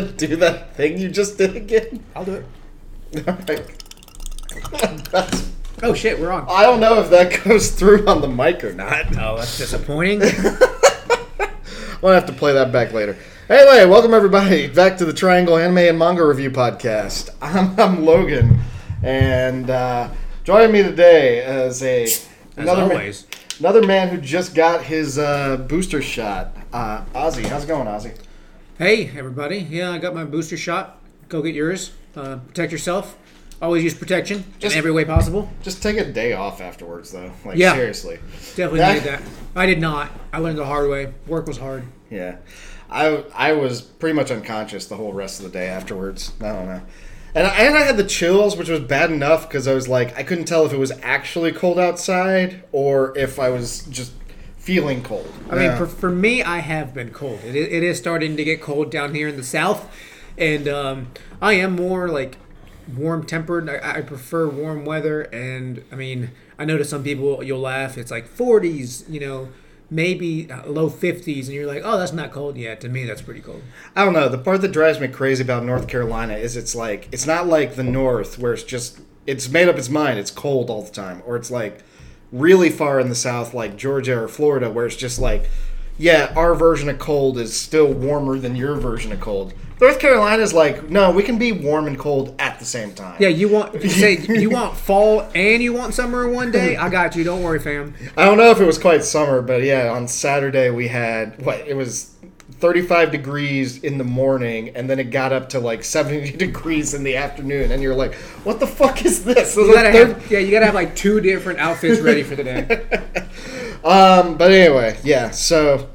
to do that thing you just did again? I'll do it. That's- Oh shit, we're on. I don't know if that goes through on the mic or not. Oh, that's disappointing. We'll have to play that back later. Anyway, welcome everybody back to the Triangle Anime and Manga Review Podcast. I'm, I'm Logan, and uh, joining me today is a As another always. man, another man who just got his uh, booster shot. Uh, Ozzy, how's it going, Ozzy? Hey, everybody. Yeah, I got my booster shot. Go get yours. Uh, protect yourself. Always use protection Just- in every way possible. Just take a day off afterwards, though. Like Yeah. seriously. Definitely need that. I did not. I learned the hard way. Work was hard. Yeah, I I was pretty much unconscious the whole rest of the day afterwards. I don't know, and I, and I had the chills, which was bad enough because I was like I couldn't tell if it was actually cold outside or if I was just feeling cold. I mean, for, for me, I have been cold. It, it is starting to get cold down here in the south, and um, I am more like warm tempered. I, I prefer warm weather, and I mean, I know to some people you'll laugh. It's like 40s, you know, maybe uh, low 50s, and you're like, oh, that's not cold yet. To me, that's pretty cold. I don't know. The part that drives me crazy about North Carolina is it's like it's not like the North where it's just it's made up its mind. It's cold all the time, or it's like really far in the South, like Georgia or Florida, where it's just like, yeah, our version of cold is still warmer than your version of cold. North Carolina's like, no, we can be warm and cold at the same time. Yeah, you want you say you want fall and you want summer in one day. I got you. Don't worry, fam. I don't know if it was quite summer, but yeah, on Saturday we had what it was. 35 degrees in the morning and then it got up to like 70 degrees in the afternoon and you're like what the fuck is this You gotta have, yeah, you gotta have like two different outfits ready for the day. Um, but anyway, yeah. So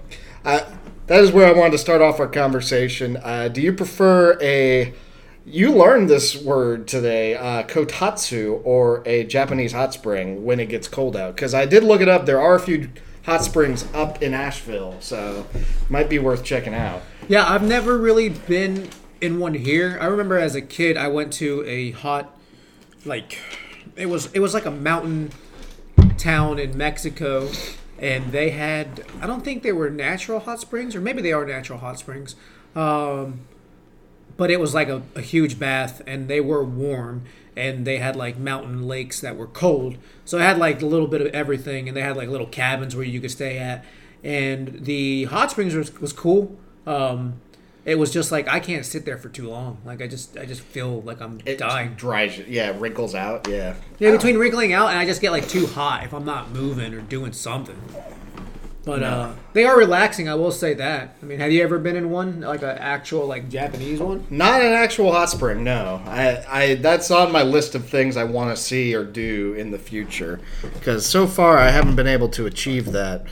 uh, that is where I wanted to start off our conversation. Uh, do you prefer a? You learned this word today, uh, kotatsu, or a Japanese hot spring when it gets cold out. Because I did look it up. There are a few hot springs up in Asheville, so might be worth checking out. Yeah, I've never really been in one here. I remember as a kid, I went to a hot, like, it was it was like a mountain town in Mexico, and they had I don't think they were natural hot springs, or maybe they are natural hot springs, um, but it was like a, a huge bath, and they were warm, and they had like mountain lakes that were cold, so it had like a little bit of everything, and they had like little cabins where you could stay at, and the hot springs was was cool. Um, it was just like I can't sit there for too long. Like I just I just feel like I'm It dying. dries, yeah, wrinkles out, yeah. Yeah, between wrinkling out and I just get like too hot if I'm not moving or doing something. But uh, they are relaxing. I will say that. I mean, have you ever been in one like an actual like Japanese one? Not an actual hot spring, no. I, I that's on my list of things I want to see or do in the future because so far I haven't been able to achieve that.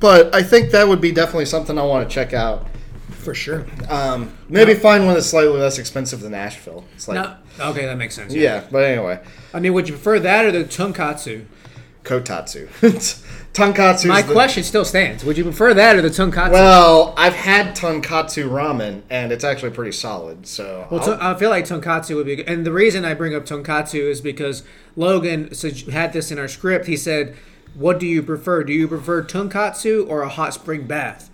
But I think that would be definitely something I want to check out. For sure. Um, maybe find one that's slightly less expensive than Asheville. It's like, No, okay, that makes sense. yeah. But anyway, I mean, would you prefer that or the tonkatsu? Kotatsu, Tonkatsu. My question still stands. Would you prefer that or the tonkatsu? Well, I've had tonkatsu ramen, and it's actually pretty solid. So Well, to, I feel like tonkatsu would be good. And the reason I bring up tonkatsu is because Logan had this in our script. He said, What do you prefer? Do you prefer tonkatsu or a hot spring bath?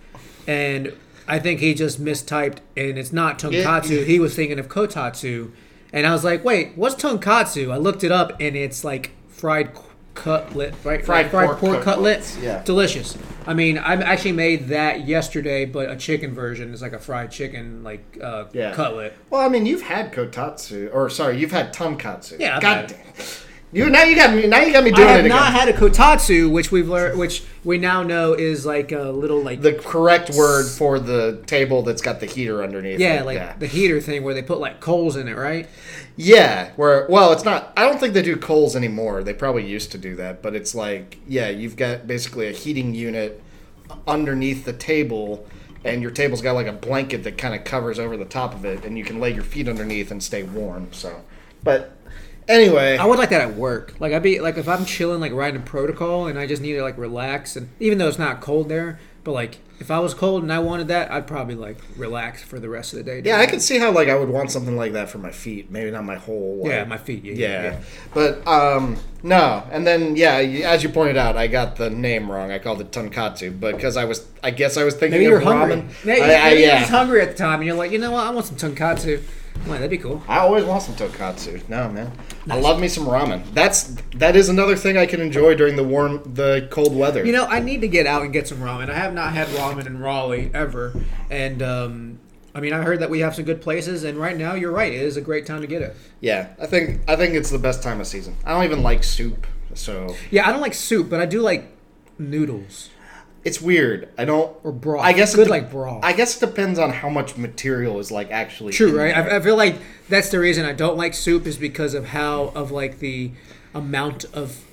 And I think he just mistyped, and it's not tonkatsu. He was thinking of kotatsu. And I was like, Wait, what's tonkatsu? I looked it up, and it's like fried cutlet, right? Fried pork cutlet. cutlets, yeah. Delicious. I mean, I actually made that yesterday, but a chicken version is like a fried chicken, like uh, Yeah. cutlet. Well, I mean, you've had kotatsu, or sorry, you've had tonkatsu. Yeah, I've God had- damn. You now you got me. Now you got me doing it. I have it not again. had a kotatsu, which we've learned, which we now know is like a little like the correct word for the table that's got the heater underneath. yeah, it. like the heater thing where they put like coals in it, right? yeah. Where well, it's not. I don't think they do coals anymore. They probably used to do that, but it's like yeah, you've got basically a heating unit underneath the table. And your table's got like a blanket that kind of covers over the top of it, and you can lay your feet underneath and stay warm. So, but anyway, I would like that at work. Like I'd be like if I'm chilling, like riding a protocol, and I just need to like relax, and even though it's not cold there, But like, if I was cold and I wanted that, I'd probably like relax for the rest of the day. Yeah, I can see how like I would want something like that for my feet. Maybe not my whole. Like, Yeah, my feet. Yeah, yeah. yeah. But um, no, and then yeah, as you pointed out, I got the name wrong. I called it tonkatsu, but because I was, I guess I was thinking Maybe you're hungry. ramen. Maybe, I, I, maybe you're just hungry at the time, and you're like, you know what? I want some tonkatsu. That'd be cool. I always want some tonkatsu. No, man, I love me some ramen. That's that is another thing I can enjoy during the warm, the cold weather. You know, I need to get out and get some ramen. I have not had ramen in Raleigh ever, and um, I mean, I heard that we have some good places, and right now, you're right. It is a great time to get it. yeah, I think I think it's the best time of season. I don't even like soup, so Yeah, I don't like soup, but I do like noodles it's weird. I don't. or broth. I guess good de- like broth. I guess it depends on how much material is like actually True, right? I, I feel like that's the reason I don't like soup is because of how of like the amount of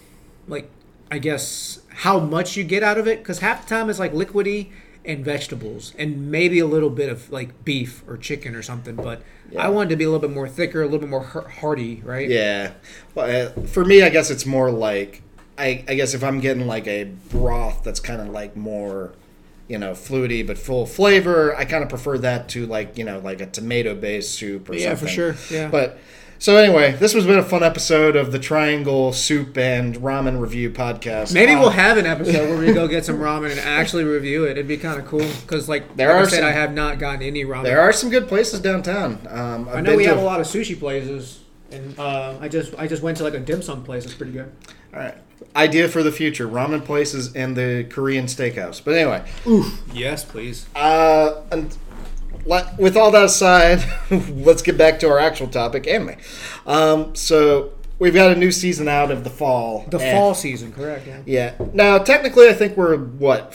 like I guess how much you get out of it. Because half the time it's like liquidy and vegetables and maybe a little bit of like beef or chicken or something. But Yeah. I wanted to be a little bit more thicker, a little bit more hearty, right? Yeah. Well, uh, for me, I guess it's more like I, I guess if I'm getting like a broth that's kind of like more, you know, fluidy but full flavor, I kind of prefer that to like you know like a tomato based soup or Yeah, something. for sure. Yeah. But so anyway, this has been a fun episode of the Triangle Soup and Ramen Review podcast. Maybe Uh, we'll have an episode where we go get some ramen and actually review it. It'd be kind of cool because, like, There like I are said, some- I have not gotten any ramen. There are some good places downtown. Um, I've know we have a lot of sushi places, and uh, I just I just went to like a dim sum place. It's pretty good. All right. Idea for the future: ramen places and the Korean steakhouse. But anyway, Yes, please. Uh, and let, with all that aside, let's get back to our actual topic, anime. Um, so we've got a new season out of the fall. The and- fall season, correct? Yeah. Yeah. Now, technically, I think we're what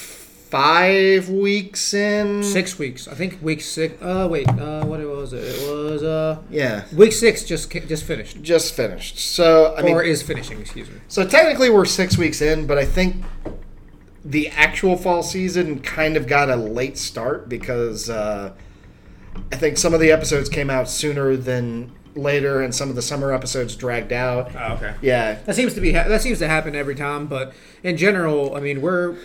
five weeks in. Six weeks. I think week six. Uh, wait. Uh, what was it? It was uh Yeah. week six. Just ca- just finished, Just finished. So I mean, or is finishing. Excuse me. so technically we're six weeks in, but I think the actual fall season kind of got a late start because uh, I think some of the episodes came out sooner than later, and some of the summer episodes dragged out. Oh, okay. Yeah, That seems to be ha- that seems to happen every time, but in general, I mean, we're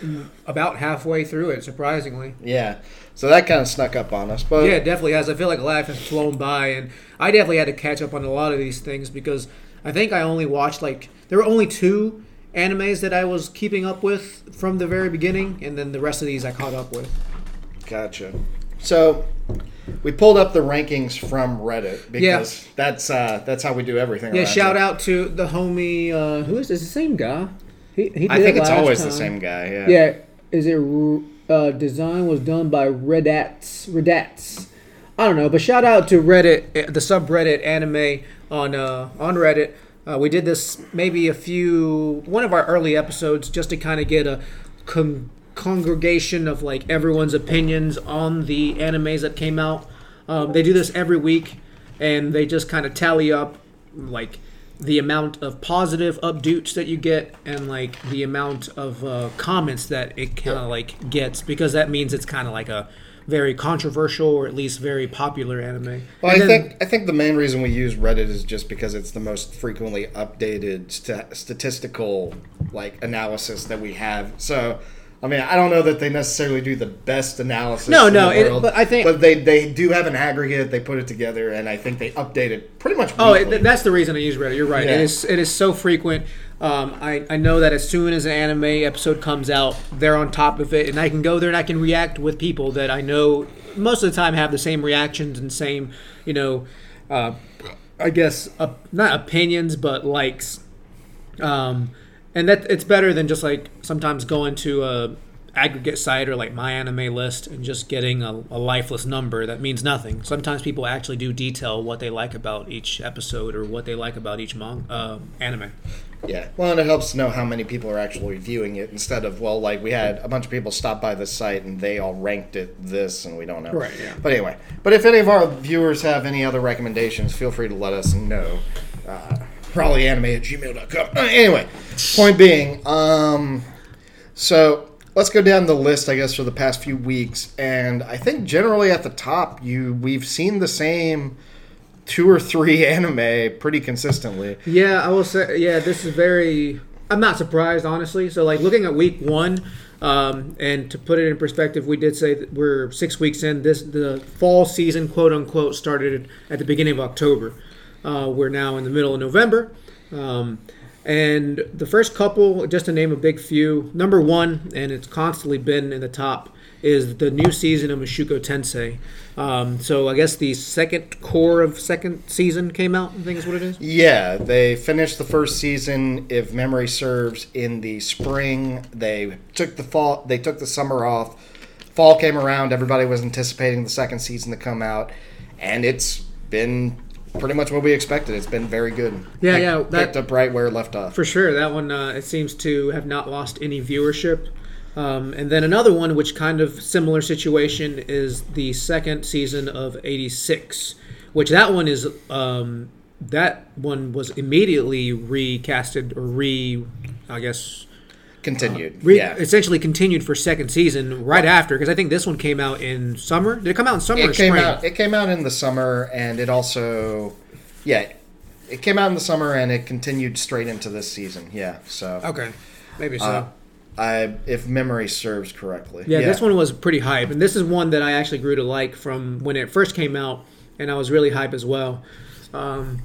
about halfway through it, surprisingly. yeah. So that kind of snuck up on us, but Yeah, it definitely has. I feel like life has flown by, and I definitely had to catch up on a lot of these things because I think I only watched like there were only two animes that I was keeping up with from the very beginning, and then the rest of these I caught up with. gotcha. So we pulled up the rankings from Reddit Yeah. because that's uh, that's how we do everything. Yeah, shout here. out to the homie. Uh, who is this? The same guy. He, he I think it it's always the same guy. Yeah. Yeah, is it uh, design was done by Redats? Redats. I don't know, but shout out to Reddit, eh, the subreddit anime on uh, on Reddit. Uh, we did this maybe a few one of our early episodes just to kind of get a con- congregation of like everyone's opinions on the animes that came out. Um, they do this every week, and they just kind of tally up like the amount of positive updates that you get and like the amount of uh, comments that it kind of like gets because that means it's kind of like a very controversial or at least very popular anime. Well, And I then- think I think the main reason we use Reddit is just because it's the most frequently updated st- statistical like analysis that we have. So, I mean, I don't know that they necessarily do the best analysis. No, no, the it- but I think- but they they do have an aggregate. They put it together, and I think they update it pretty much. Oh, it, that's the reason I use Reddit. You're right. Yeah. It is it is so frequent. Um, I, I know that as soon as an anime episode comes out, they're on top of it, and I can go there and I can react with people that I know most of the time have the same reactions and same, you know, uh, I guess uh, not opinions but likes. Um, and that it's better than just like sometimes going to a aggregate site or like my anime list and just getting a, a lifeless number that means nothing. Sometimes people actually do detail what they like about each episode or what they like about each manga uh, anime. Yeah. Well, and it helps to know how many people are actually viewing it instead of, well, like we had a bunch of people stop by this site and they all ranked it this and we don't know. Right, yeah. But anyway, but if any of our viewers have any other recommendations, feel free to let us know. Uh, probablyanime at gmail.com. Uh, anyway, point being, um, so let's go down the list, I guess, for the past few weeks. And I think generally at the top, you we've seen the same two or three anime pretty consistently. Yeah, I will say. Yeah, this is very. I'm not surprised, honestly. So, like looking at week one, um, and to put it in perspective, we did say that we're six weeks in. This the fall season, quote unquote, started at the beginning of October. Uh, we're now in the middle of November. Um, and the first couple, just to name a big few, number one, and it's constantly been in the top, is the new season of Mushoku Tensei. Um, so I guess the second core of second season came out. I think is what it is. Yeah, they finished the first season, if memory serves, in the spring. They took the fall. They took the summer off. Fall came around. Everybody was anticipating the second season to come out, and it's been pretty much what we expected. It's been very good. Yeah, Pick- yeah, that- picked up right where it left off. For sure, that one uh, it seems to have not lost any viewership. Um, and then another one, which kind of similar situation, is the second season of '86, which that one is um, that one was immediately recasted or re, I guess, Continued. re- yeah. essentially continued for second season right after because I think this one came out in summer. Did it come out in summer? or it came spring? out. It came out in the summer, and it also, yeah, it came out in the summer, and it continued straight into this season. Yeah. So, Okay, maybe so. uh, I, if memory serves correctly. Yeah, this one was pretty hype, and this is one that I actually grew to like from when it first came out, and I was really hype as well. Um,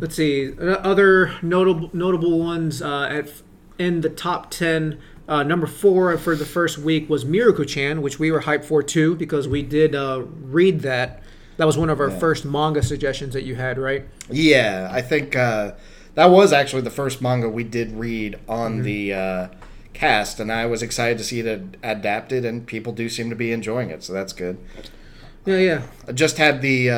let's see, uh, other notable notable ones uh, at in the top ten. Uh, number four for the first week was Mieruko-chan, which we were hyped for too because we did uh, read that. That was one of our first manga suggestions that you had, right? Yeah, I think uh, that was actually the first manga we did read on Mm-hmm. the uh, cast, and I was excited to see it ad- adapted, and people do seem to be enjoying it, so that's good. Yeah, yeah. I just had the.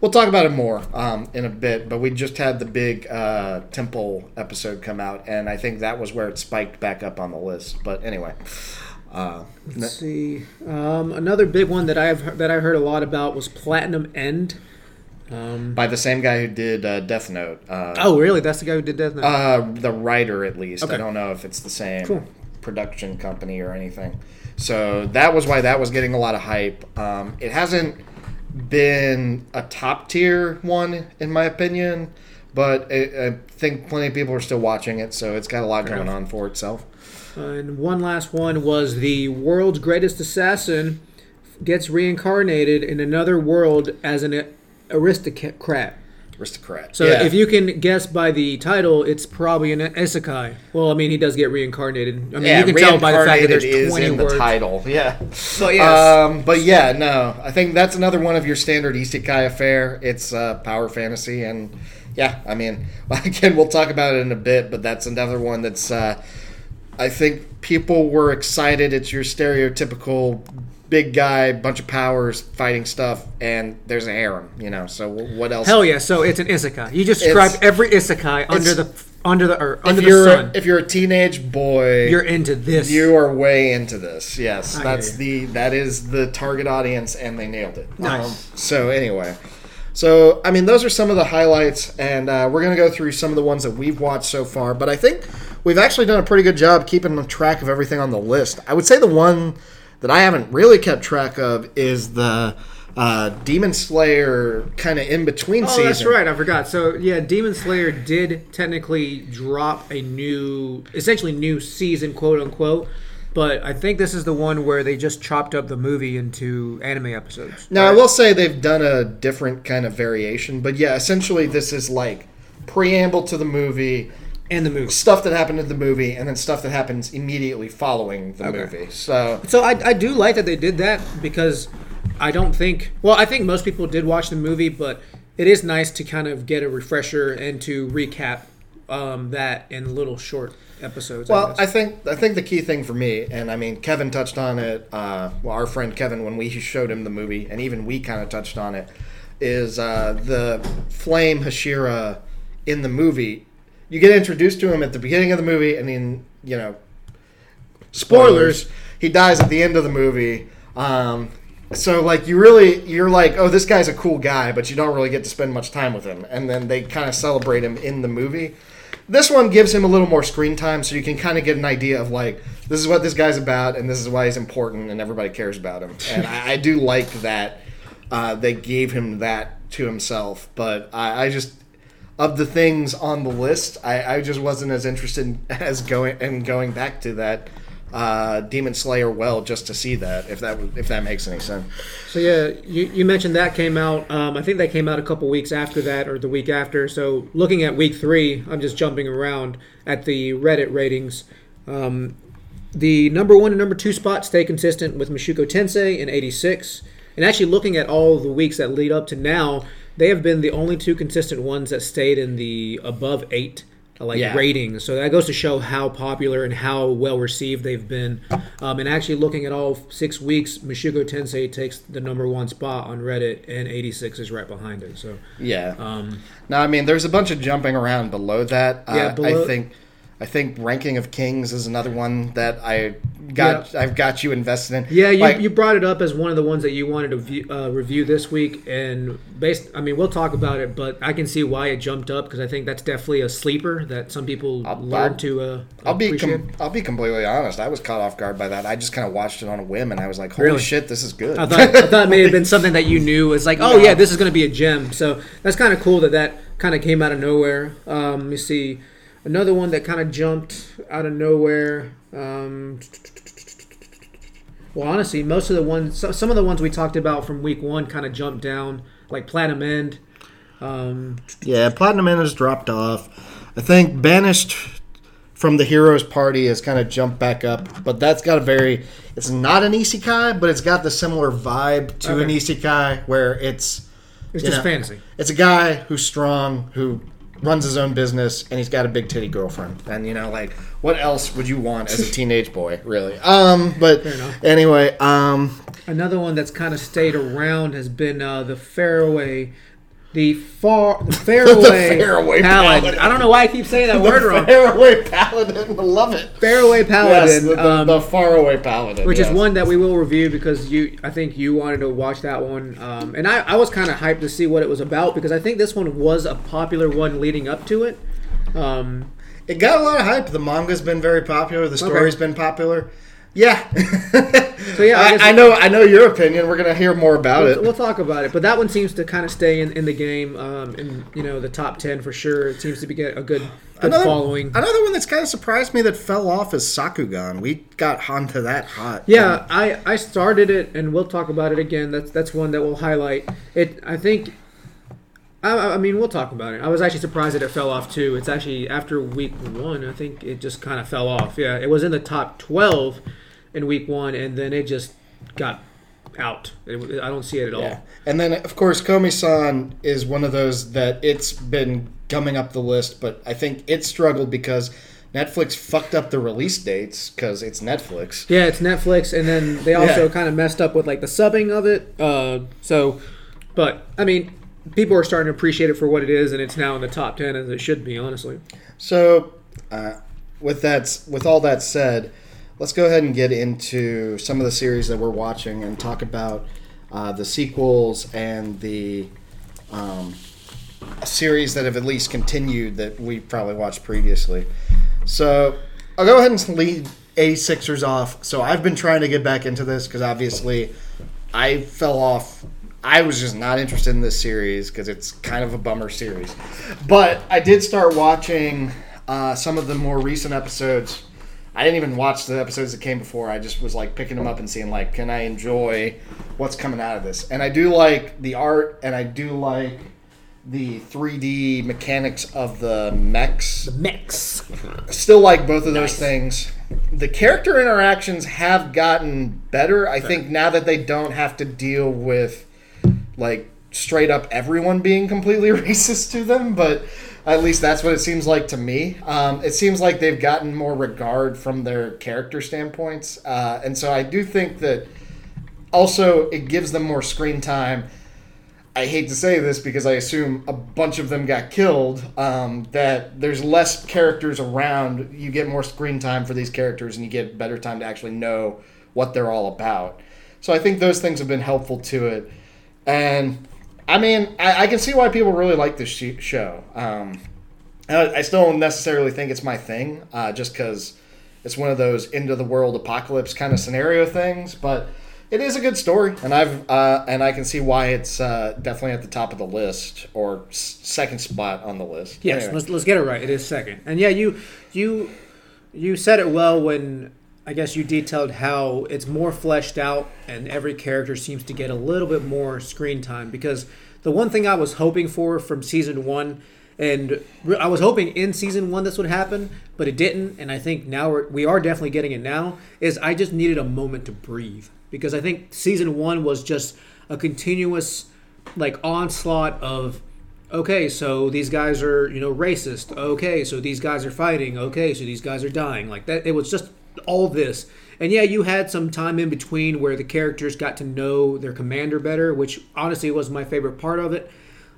We'll talk about it more um, in a bit, but we just had the big uh, temple episode come out, and I think that was where it spiked back up on the list. But anyway, uh, Let's see. Um, another big one that I've that I heard a lot about was Platinum End. Um, by the same guy who did uh, Death Note. Uh, oh, really? That's the guy who did Death Note. Uh, the writer, at least. Okay. I don't know if it's the same Cool. production company or anything. So that was why that was getting a lot of hype. Um, it hasn't been a top tier one, in my opinion, but it, I think plenty of people are still watching it, so it's got a lot Fair going enough. on for itself. And one last one was the world's greatest assassin gets reincarnated in another world as an aristocrat. Aristocrat. So Yeah. if you can guess by the title, it's probably an isekai. Well, I mean, he does get reincarnated. I mean, yeah, you can tell by the fact that there's reincarnated is 20 in words. the title. Yeah. But yes. Um, but yeah, no, I think that's another one of your standard isekai affair. It's uh, power fantasy, and yeah, I mean, again, we'll talk about it in a bit, but that's another one that's. Uh, I think people were excited. It's your stereotypical big guy, bunch of powers, fighting stuff, and there's a harem. You know, so what else? Hell yeah! So it's an isekai. You just It's- described every isekai under the under the or If under the you're sun. if you're a teenage boy, You're into this. You are way into this. Yes, I that's the that is the target audience, and they nailed it. Nice. Um, so anyway, so I mean, those are some of the highlights, and uh, we're gonna go through some of the ones that we've watched so far. But I think we've actually done a pretty good job keeping track of everything on the list. I would say the one that I haven't really kept track of is the uh, Demon Slayer kind of in between season. Oh, season. that's right. I forgot. So yeah, Demon Slayer did technically drop a new, essentially new season, quote unquote. But I think this is the one where they just chopped up the movie into anime episodes. Now, I will say they've done a different kind of variation, but yeah, essentially this is like preamble to the movie, And the movie. stuff that happened in the movie, and then stuff that happens immediately following the Okay. movie. So So I, I do like that they did that because I don't think. Well, I think most people did watch the movie, but it is nice to kind of get a refresher and to recap um, that in little short episodes. Well, guess. I think I think the key thing for me, and I mean Kevin touched on it. Uh, well, our friend Kevin, when we showed him the movie, and even we kind of touched on it, is uh, the flame Hashira in the movie. You get introduced to him at the beginning of the movie, and then you know, spoilers. He dies at the end of the movie. Um, so like you really you're like oh this guy's a cool guy, but you don't really get to spend much time with him, and then they kind of celebrate him in the movie. This one gives him a little more screen time, so you can kind of get an idea of like this is what this guy's about, and this is why he's important, and everybody cares about him. And I, I do like that uh, they gave him that to himself. But I, I just of the things on the list, I, I just wasn't as interested as going and going back to that uh, Demon Slayer well just to see that if that if that makes any sense. So yeah, you, you mentioned that came out. Um, I think that came out a couple weeks after that, or the week after. So looking at week three, I'm just jumping around at the Reddit ratings. Um, the number one and number two spots stay consistent with Mushoku Tensei in 86. And actually, looking at all the weeks that lead up to now, they have been the only two consistent ones that stayed in the above eight like Yeah. ratings. So that goes to show how popular and how well received they've been. Um, and actually, looking at all six weeks, Mushoku Tensei takes the number one spot on Reddit, and 86 is right behind it. So Yeah. um, No, I mean there's a bunch of jumping around below that. Yeah, Uh, below- I think I think ranking of kings is another one that I got I've got you invested in. yeah, you, Like, you brought it up as one of the ones that you wanted to view, uh, review this week, and based, I mean, we'll talk about it, but I can see why it jumped up because I think that's definitely a sleeper that some people I'll- learn I'll- to. Uh, I'll be com- I'll be completely honest. I was caught off guard by that. I just kind of watched it on a whim, and I was like, "Holy Really? shit, this is good." I thought, I thought it may have been something that you knew. It's like, oh yeah, this is going to be a gem. So that's kind of cool that that kind of came out of nowhere. Um, let me see, another one that kind of jumped out of nowhere. Um, well, honestly, most of the ones, some of the ones we talked about from week one, kind of jumped down, like Platinum End. Um, yeah, Platinum End has dropped off. I think Banished from the Heroes Party has kind of jumped back up, but that's got a very. It's not an isekai, but it's got the similar vibe to an Okay. isekai where it's it's just know, fantasy. It's a guy who's strong, who runs his own business, and he's got a big titty girlfriend. And you know, like, what else would you want as a teenage boy, really? Um, but anyway, um, Another one that's kind of stayed around has been uh, the Fairway. The far the Fairway, Fairway Paladin. Paladin. I don't know why I keep saying that word wrong. faraway paladin, I love it. Fairway Yes, Paladin, the, the, um, the faraway paladin, which yes. is one that we will review because you, I think you wanted to watch that one, um, and I, I was kind of hyped to see what it was about because I think this one was a popular one leading up to it. Um, It got a lot of hype. The manga's been very popular. The story's been popular. Yeah. So, yeah, I I, I know. I know your opinion. We're gonna hear more about we'll, it. we'll talk about it, but that one seems to kind of stay in, in the game, um, in you know the top ten for sure. It seems to be get a good good Another, following. another one that's kind of surprised me that fell off is Sakugan. We got onto that hot. Yeah, I, I started it, and we'll talk about it again. That's that's one that we'll highlight. It I think. I, I mean, we'll talk about it. I was actually surprised that it fell off too. It's actually after week one. I think it just kind of fell off. Yeah, it was in the top twelve in week one, and then it just got out. It, I don't see it at all. Yeah. And then, of course, Komi-san is one of those that it's been coming up the list, but I think it struggled because Netflix fucked up the release dates because it's Netflix. Yeah, it's Netflix, and then they also Yeah. kind of messed up with like the subbing of it. Uh, so, but I mean, people are starting to appreciate it for what it is, and it's now in the top ten as it should be, honestly. So, uh, with that, with all that said, let's go ahead and get into some of the series that we're watching and talk about uh, the sequels and the um, series that have at least continued that we probably watched previously. So, I'll go ahead and lead A Sixers off. So, I've been trying to get back into this because obviously I fell off. I was just not interested in this series because it's kind of a bummer series. But I did start watching uh, some of the more recent episodes. I didn't even watch the episodes that came before. I just was like picking them up and seeing like, can I enjoy what's coming out of this? And I do like the art, and I do like the 3D mechanics of the mechs Mix. still like both of those things. The character interactions have gotten better. I think now that they don't have to deal with like straight up everyone being completely racist to them, but at least that's what it seems like to me. Um, it seems like they've gotten more regard from their character standpoints, uh, and so I do think that also it gives them more screen time. I hate to say this because I assume a bunch of them got killed. Um, that there's less characters around, you get more screen time for these characters, and you get better time to actually know what they're all about. So I think those things have been helpful to it. And I mean, I, I can see why people really like this sh- show. Um, I, I still don't necessarily think it's my thing, uh, just because it's one of those end of the world apocalypse kind of scenario things. But it is a good story, and I've uh, and I can see why it's uh, definitely at the top of the list or s- second spot on the list. Yes, Anyway. let's, let's get it right. It is second, and yeah, you you you said it well when I guess you detailed how it's more fleshed out, and every character seems to get a little bit more screen time. Because the one thing I was hoping for from season one, and I was hoping in season one this would happen, but it didn't, and I think now we're, we are definitely getting it now. Is I just needed a moment to breathe because I think season one was just a continuous like onslaught of okay, so these guys are, you know, racist. Okay, so these guys are fighting. Okay, so these guys are dying. Like that it was just all this. And yeah, you had some time in between where the characters got to know their commander better, which honestly was my favorite part of it.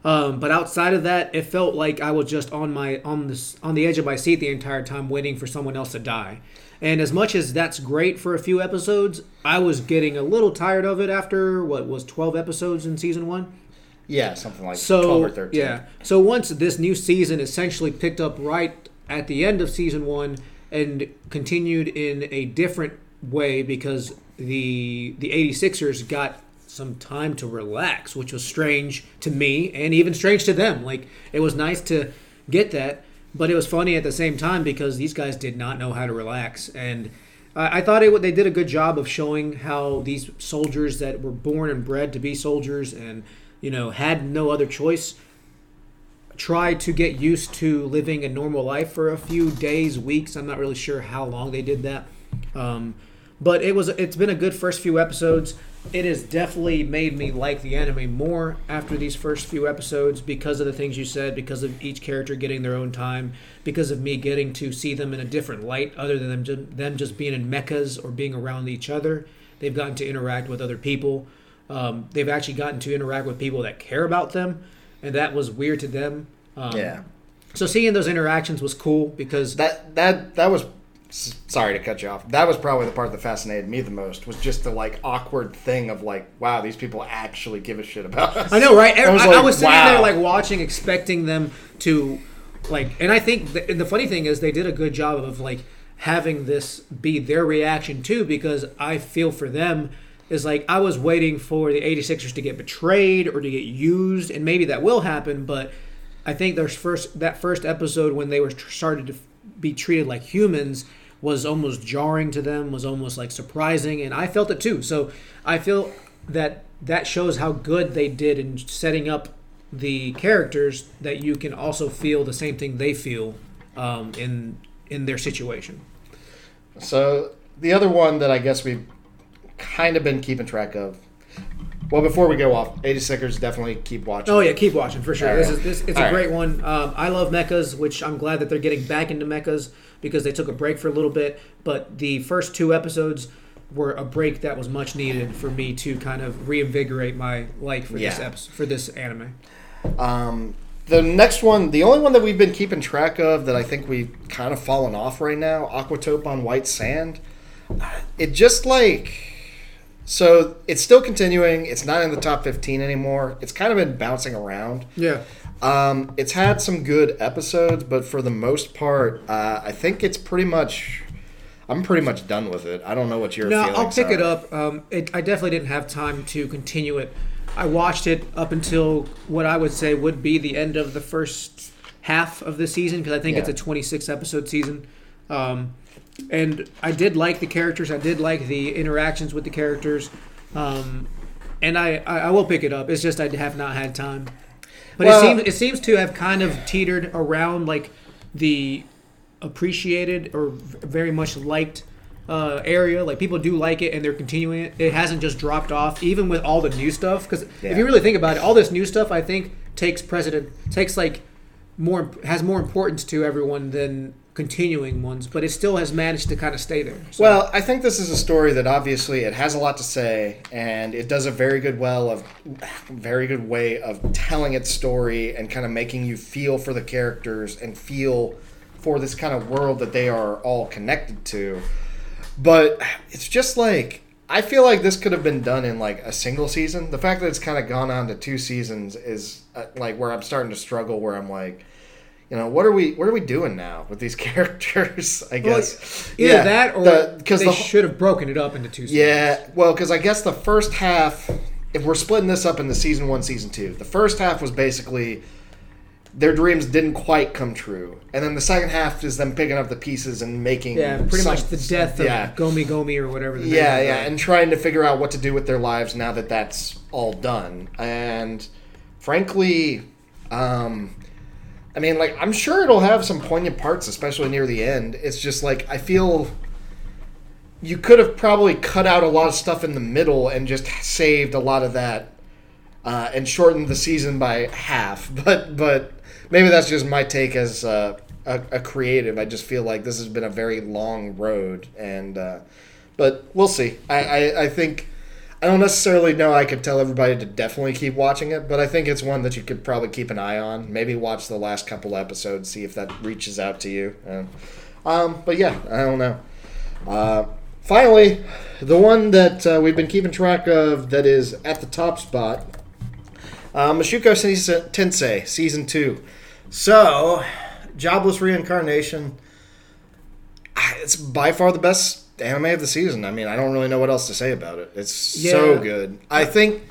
Um, but outside of that, it felt like I was just on my on this on the edge of my seat the entire time, waiting for someone else to die. And as much as that's great for a few episodes, I was getting a little tired of it after what was twelve episodes in season one. yeah, something like So twelve or thirteen. yeah. So once this new season essentially picked up right at the end of season one and continued in a different way because the the 86ers got some time to relax, which was strange to me and even strange to them. Like it was nice to get that, but it was funny at the same time because these guys did not know how to relax and. I thought it, they did a good job of showing how these soldiers that were born and bred to be soldiers and you know had no other choice try to get used to living a normal life for a few days, weeks. I'm not really sure how long they did that, um, but it was it's been a good first few episodes. It has definitely made me like the anime more after these first few episodes because of the things you said, because of each character getting their own time, because of me getting to see them in a different light other than them just, them just being in mechas or being around each other. They've gotten to interact with other people. Um, they've actually gotten to interact with people that care about them, and that was weird to them. Um, yeah. So seeing those interactions was cool because That that that was. Sorry to cut you off. That was probably the part that fascinated me the most. Was just the like awkward thing of like, wow, these people actually give a shit about us. I know, right? I was, was I, like, was sitting wow. there like watching, expecting them to like, and I think the, and the funny thing is they did a good job of like having this be their reaction too because I feel for them is like I was waiting for the 86ers to get betrayed or to get used and maybe that will happen but I think there's first that first episode when they were started to be treated like humans was almost jarring to them was almost like surprising and I felt it too. So I feel that that shows how good they did in setting up the characters that you can also feel the same thing they feel um, in in their situation. So the other one that I guess we've kind of been keeping track of. Well, before we go off, 86ers definitely keep watching. Oh yeah, keep watching for sure. This is this, it's All a right. great one. Um, I love mechas, which I'm glad that they're getting back into mechas because they took a break for a little bit. But the first two episodes were a break that was much needed for me to kind of reinvigorate my like for this episode, for this anime. Um, the next one, the only one that we've been keeping track of that I think we've kind of fallen off right now, Aquatope on White Sand. It just like so it's still continuing. It's not in the top 15 anymore. It's kind of been bouncing around. Yeah. Um, it's had some good episodes, but for the most part, uh, I think it's pretty much. I'm pretty much done with it. I don't know what your No, I'll pick are. it up. Um, it, I definitely didn't have time to continue it. I watched it up until what I would say would be the end of the first half of the season because I think it's a 26 episode season. Um, and I did like the characters. I did like the interactions with the characters. Um, and I, I, I will pick it up. It's just I have not had time. But Well- it seems it seems to have kind of teetered around like the appreciated or very much liked uh, area. Like people do like it and they're continuing it. It hasn't just dropped off, even with all the new stuff. Because Yeah. if you really think about it, all this new stuff I think takes precedent, takes like more has more importance to everyone than continuing ones. But it still has managed to kind of stay there. So- Well, I think this is a story that obviously it has a lot to say, and it does a very good well of very good way of telling its story and kind of making you feel for the characters and feel for this kind of world that they are all connected to. But it's just like I feel like this could have been done in like a single season. The fact that it's kind of gone on to two seasons is uh, like where I'm starting to struggle. Where I'm like, you know, what are we what are we doing now with these characters? I Well, guess Either Yeah, that or the- because they the should have broken it up into two. seasons. yeah, well, because I guess the first half, if we're splitting this up into season one, season two, the first half was basically their dreams didn't quite come true, and then the second half is them picking up the pieces and making Yeah, pretty some- much the death of yeah. Gama Gama or whatever. The Yeah, is, yeah, and trying to figure out what to do with their lives now that that's all done. And frankly, um, I mean, like, I'm sure it'll have some poignant parts, especially near the end. It's just like I feel you could have probably cut out a lot of stuff in the middle and just saved a lot of that uh, and shortened the season by half. But but maybe that's just my take as uh, a, a creative. I just feel like this has been a very long road, and uh, but we'll see. I, I I think. I don't necessarily know I could tell everybody to definitely keep watching it, but I think it's one that you could probably keep an eye on. Maybe watch the last couple episodes, see if that reaches out to you. Uh, um, but yeah, I don't know. Uh, finally, the one that uh, we've been keeping track of that is at the top spot uh, Mushoku Tensei, Season 2. So, Jobless Reincarnation. It's by far the best anime of the season. I mean, I don't really know what else to say about it. It's so good. I think.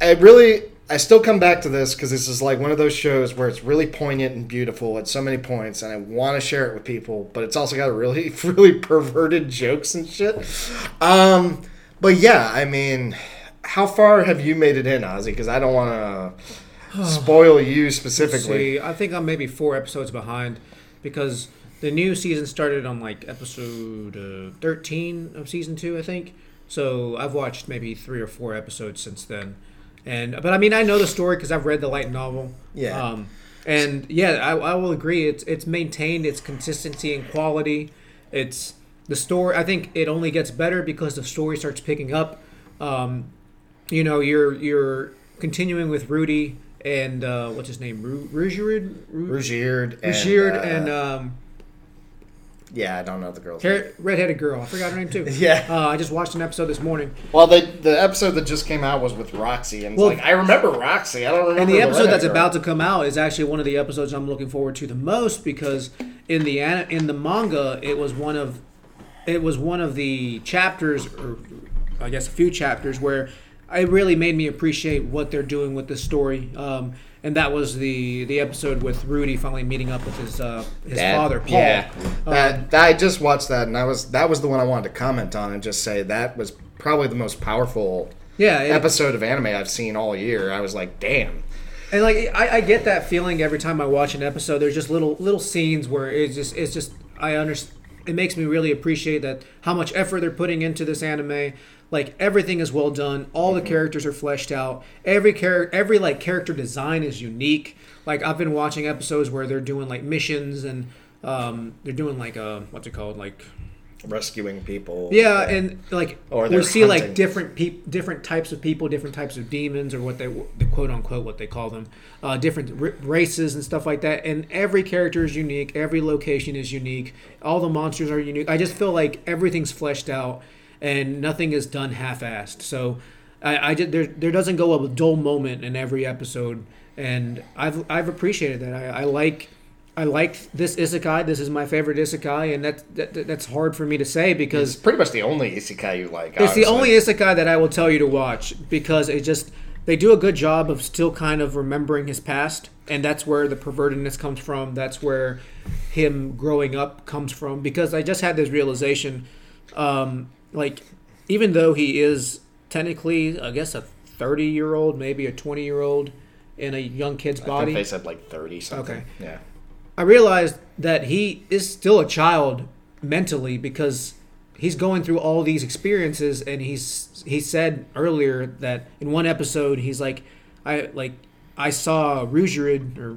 I really. I still come back to this because this is like one of those shows where it's really poignant and beautiful at so many points, and I want to share it with people. But it's also got really, really perverted jokes and shit. Um, but yeah, I mean, how far have you made it in, Ozzy? Because I don't want to spoil you specifically. See, I think I'm maybe four episodes behind because the new season started on like episode uh, 13 of season two, I think. So I've watched maybe three or four episodes since then, and but I mean I know the story because I've read the light novel. Yeah. Um, and yeah, I, I will agree. It's it's maintained its consistency and quality. It's the story. I think it only gets better because the story starts picking up. Um, you know, you're you're continuing with Rudy and uh, what's his name, Ru- Ruijerd, Ru- Ruijerd and, Ruijerd, uh, and um, yeah, I don't know the girl's name. redheaded girl. I forgot her name too. Yeah. Uh, I just watched an episode this morning, Well, the the episode that just came out was with Roxy, and it's Well- like I remember Roxy. I don't remember. and the episode that's redhead about to come out is actually one of the episodes I'm looking forward to the most because in the in the manga it was one of it was one of the chapters or I guess a few chapters where it really made me appreciate what they're doing with the story. Um, and that was the the episode with Rudy finally meeting up with his uh, his Dad. father Paul. Yeah, Um, that, that- I just watched that, and I was that was the one I wanted to comment on and just say that was probably the most powerful yeah, it- episode of anime I've seen all year. I was like, damn. And like I, I get that feeling every time I watch an episode. There's just little little scenes where it's just it's just I understand. It makes me really appreciate that how much effort they're putting into this anime. Like everything is well done. All the characters are fleshed out. Every character, every like character design is unique. Like I've been watching episodes where they're doing like missions and um, they're doing like uh what's it called like Rescuing people. yeah, and like Or we see like different peop different types of people, different types of demons, or what they the quote unquote what they call them, uh, different r- races and stuff like that. And every character is unique. Every location is unique. All the monsters are unique. I just feel like everything's fleshed out, and nothing is done half-assed. So I, I just, there there doesn't go a dull moment in every episode, and I've I've appreciated that. I, I like. I like this isekai. This is my favorite isekai, and that, that that's hard for me to say because It's pretty much the only isekai you like. it's the only isekai that I will tell you to watch because it just they do a good job of still kind of remembering his past, and that's where the pervertedness comes from. That's where him growing up comes from. Because I just had this realization, um, like even though he is technically, I guess, a thirty-year-old, maybe a twenty-year-old in a young kid's I body. think they said like thirty something. Okay. Yeah. I realized that he is still a child mentally because he's going through all these experiences and he's he said earlier that in one episode he's like I like I saw Ruijerd or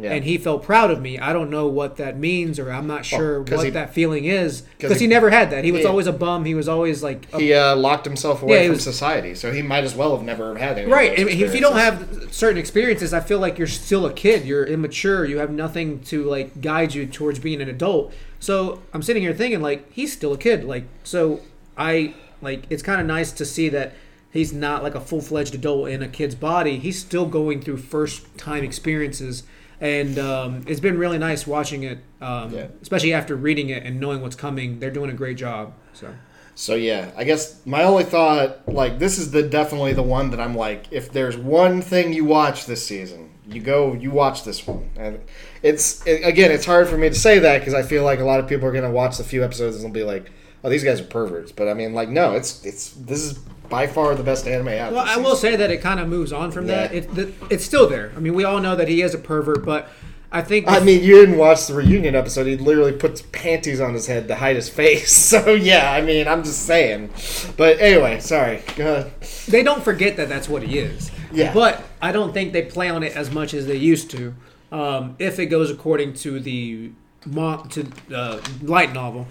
Yeah. and he felt proud of me. I don't know what that means or I'm not sure 'cause what he- that feeling is because he- he, never had that. He was always a bum. He was always like a He uh, locked himself away Yeah, from was- society, so he might as well have never had any. of Right. if you don't have certain experiences, I feel like you're still a kid. You're immature. You have nothing to like guide you towards being an adult. So I'm sitting here thinking like he's still a kid. Like so, I like it's kind of nice to see that he's not like a full fledged adult in a kid's body. He's still going through first time experiences, and um, it's been really nice watching it, um, Yeah. especially after reading it and knowing what's coming. They're doing a great job. So So yeah, I guess my only thought, like, this is the definitely the one that I'm like, if there's one thing you watch this season, you go, you watch this one, and it's it, again, it's hard for me to say that because I feel like a lot of people are gonna watch the few episodes and they'll be like, oh, these guys are perverts, but I mean, like, no, it's it's this is by far the best anime out. Well, I will say that it kind of moves on from that. Yeah. It, the, it's still there. I mean, we all know that he is a pervert, but I think I mean, you didn't watch the reunion episode. He literally puts panties on his head to hide his face. So yeah, I mean, I'm just saying. But anyway, sorry. Go ahead. they don't forget that that's what he is. Yeah. But I don't think they play on it as much as they used to. Um, if it goes according to the mo- to uh, light novel,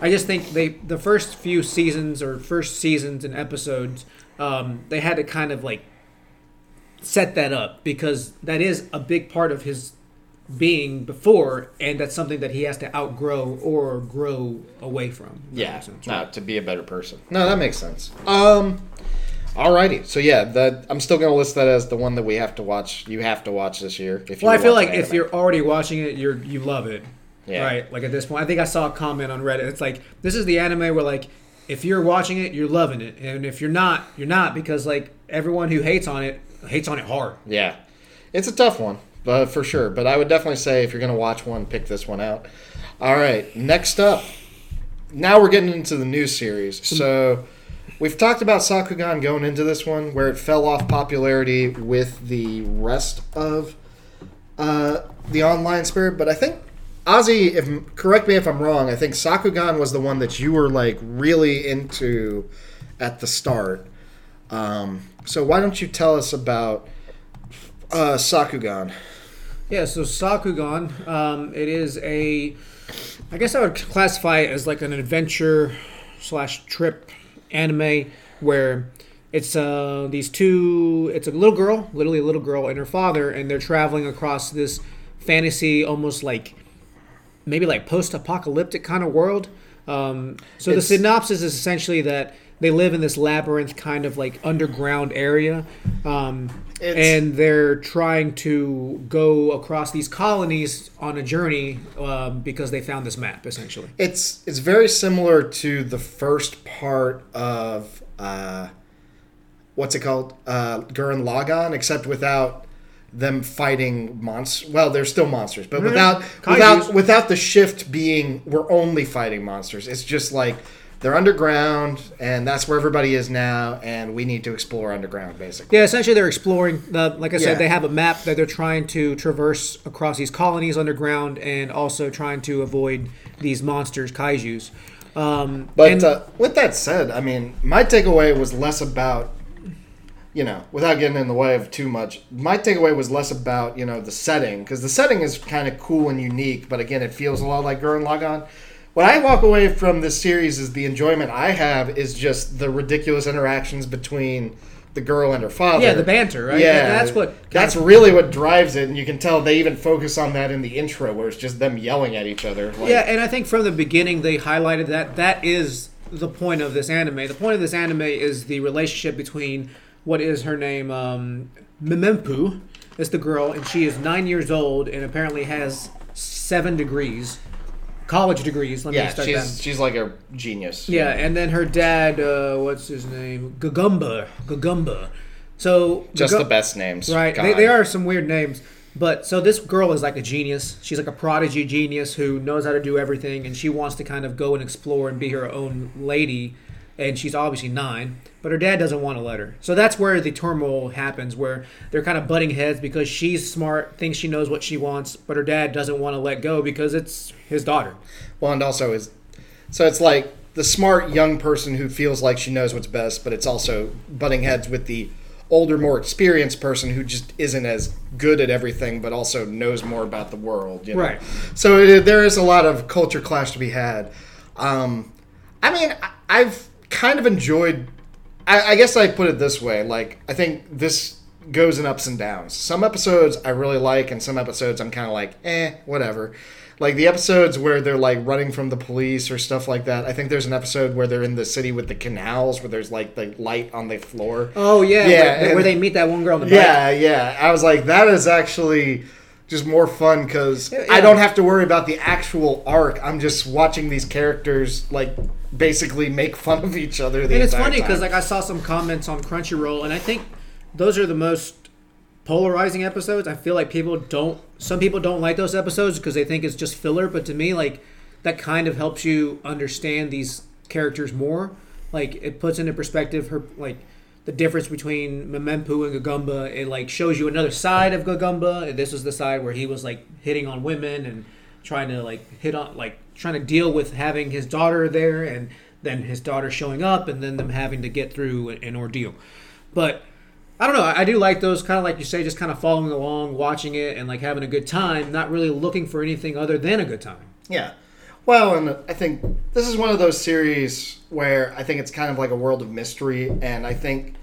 I just think they the first few seasons or first seasons and episodes um, they had to kind of like set that up because that is a big part of his being before, and that's something that he has to outgrow or grow away from. Yeah, makes sense. no, to be a better person. No, that makes sense. Um, alrighty. So yeah, that I'm still gonna list that as the one that we have to watch. You have to watch this year. If Well, I feel like an if you're already watching it, you're you love it, Yeah. right? Like at this point, I think I saw a comment on Reddit. It's like this is the anime where like if you're watching it, you're loving it, and if you're not, you're not because like everyone who hates on it hates on it hard. yeah, it's a tough one, but for sure. But I would definitely say if you're gonna watch one, pick this one out. All right, next up. Now we're getting into the new series. So we've talked about Sakugan going into this one, where it fell off popularity with the rest of uh, the online spirit. But I think Ozzy, if correct me if I'm wrong, I think Sakugan was the one that you were like really into at the start. Um, so why don't you tell us about uh, Sakugan? Yeah, so Sakugan, um, it is a, I guess I would classify it as like an adventure slash trip anime where it's uh, these two, it's a little girl, literally a little girl, and her father, and they're traveling across this fantasy, almost like maybe like post-apocalyptic kind of world. Um, so It's- the synopsis is essentially that they live in this labyrinth kind of like underground area, um, and they're trying to go across these colonies on a journey um, because they found this map essentially. It's it's very similar to the first part of uh, what's it called, uh, Gurren Lagann, except without them fighting monsters. Well, they're still monsters, but without Kaijus. without without the shift being we're only fighting monsters. It's just like they're underground, and that's where everybody is now, and we need to explore underground, basically. Yeah, essentially they're exploring. The, like I said, Yeah. they have a map that they're trying to traverse across these colonies underground, and also trying to avoid these monsters, kaiju's. Um, But and- uh, with that said, I mean, my takeaway was less about, you know, without getting in the way of too much, my takeaway was less about, you know, the setting, because the setting is kind of cool and unique, but again, it feels a lot like Gurren Lagann. What I walk away from this series is the enjoyment I have is just the ridiculous interactions between the girl and her father. Yeah, the banter, right? Yeah, That's what That's really what drives it, and you can tell they even focus on that in the intro, where it's just them yelling at each other. Like, Yeah, and I think from the beginning they highlighted that that is the point of this anime. The point of this anime is the relationship between what is her name, um, Memempu, is the girl, and she is nine years old and apparently has seven degrees, college degrees. Let me yeah, start she's that. she's like a genius. Yeah, and then her dad, uh, what's his name, Gagumba, Gagumba. So just the best names. Right. They, they are some weird names. But so this girl is like a genius. She's like a prodigy genius who knows how to do everything, and she wants to kind of go and explore and be her own lady. And she's obviously nine, but her dad doesn't want to let her. So that's where the turmoil happens, where they're kind of butting heads because she's smart, thinks she knows what she wants, but her dad doesn't want to let go because it's his daughter. Well, and also is so it's like the smart young person who feels like she knows what's best, but it's also butting heads with the older, more experienced person who just isn't as good at everything, but also knows more about the world. You know? Right. So it, there is a lot of culture clash to be had. Um, I mean, I've kind of enjoyed. I, I guess I put it this way: like I think this goes in ups and downs. Some episodes I really like, and some episodes I'm kind of like, eh, whatever. Like the episodes where they're like running from the police or stuff like that. I think there's an episode where they're in the city with the canals, where there's like the light on the floor. Oh yeah, Yeah, where, and- where they meet that one girl on the bike. Yeah, yeah. I was like, that is actually just more fun because Yeah. I don't have to worry about the actual arc. I'm just watching these characters like basically make fun of each other. The and it's funny because like I saw some comments on Crunchyroll, and I think those are the most polarizing episodes. I feel like people don't. Some people don't like those episodes because they think it's just filler. But to me, like that kind of helps you understand these characters more. Like it puts into perspective her like the difference between Memempu and Gagumba. It like shows you another side of Gagumba. And this was the side where he was like hitting on women and trying to like hit on like trying to deal with having his daughter there and then his daughter showing up and then them having to get through an, ordeal. But I don't know. I do like those kind of like you say, just kind of following along, watching it, and like having a good time, not really looking for anything other than a good time. Yeah. Well, and I think this is one of those series where I think it's kind of like a world of mystery, and I think,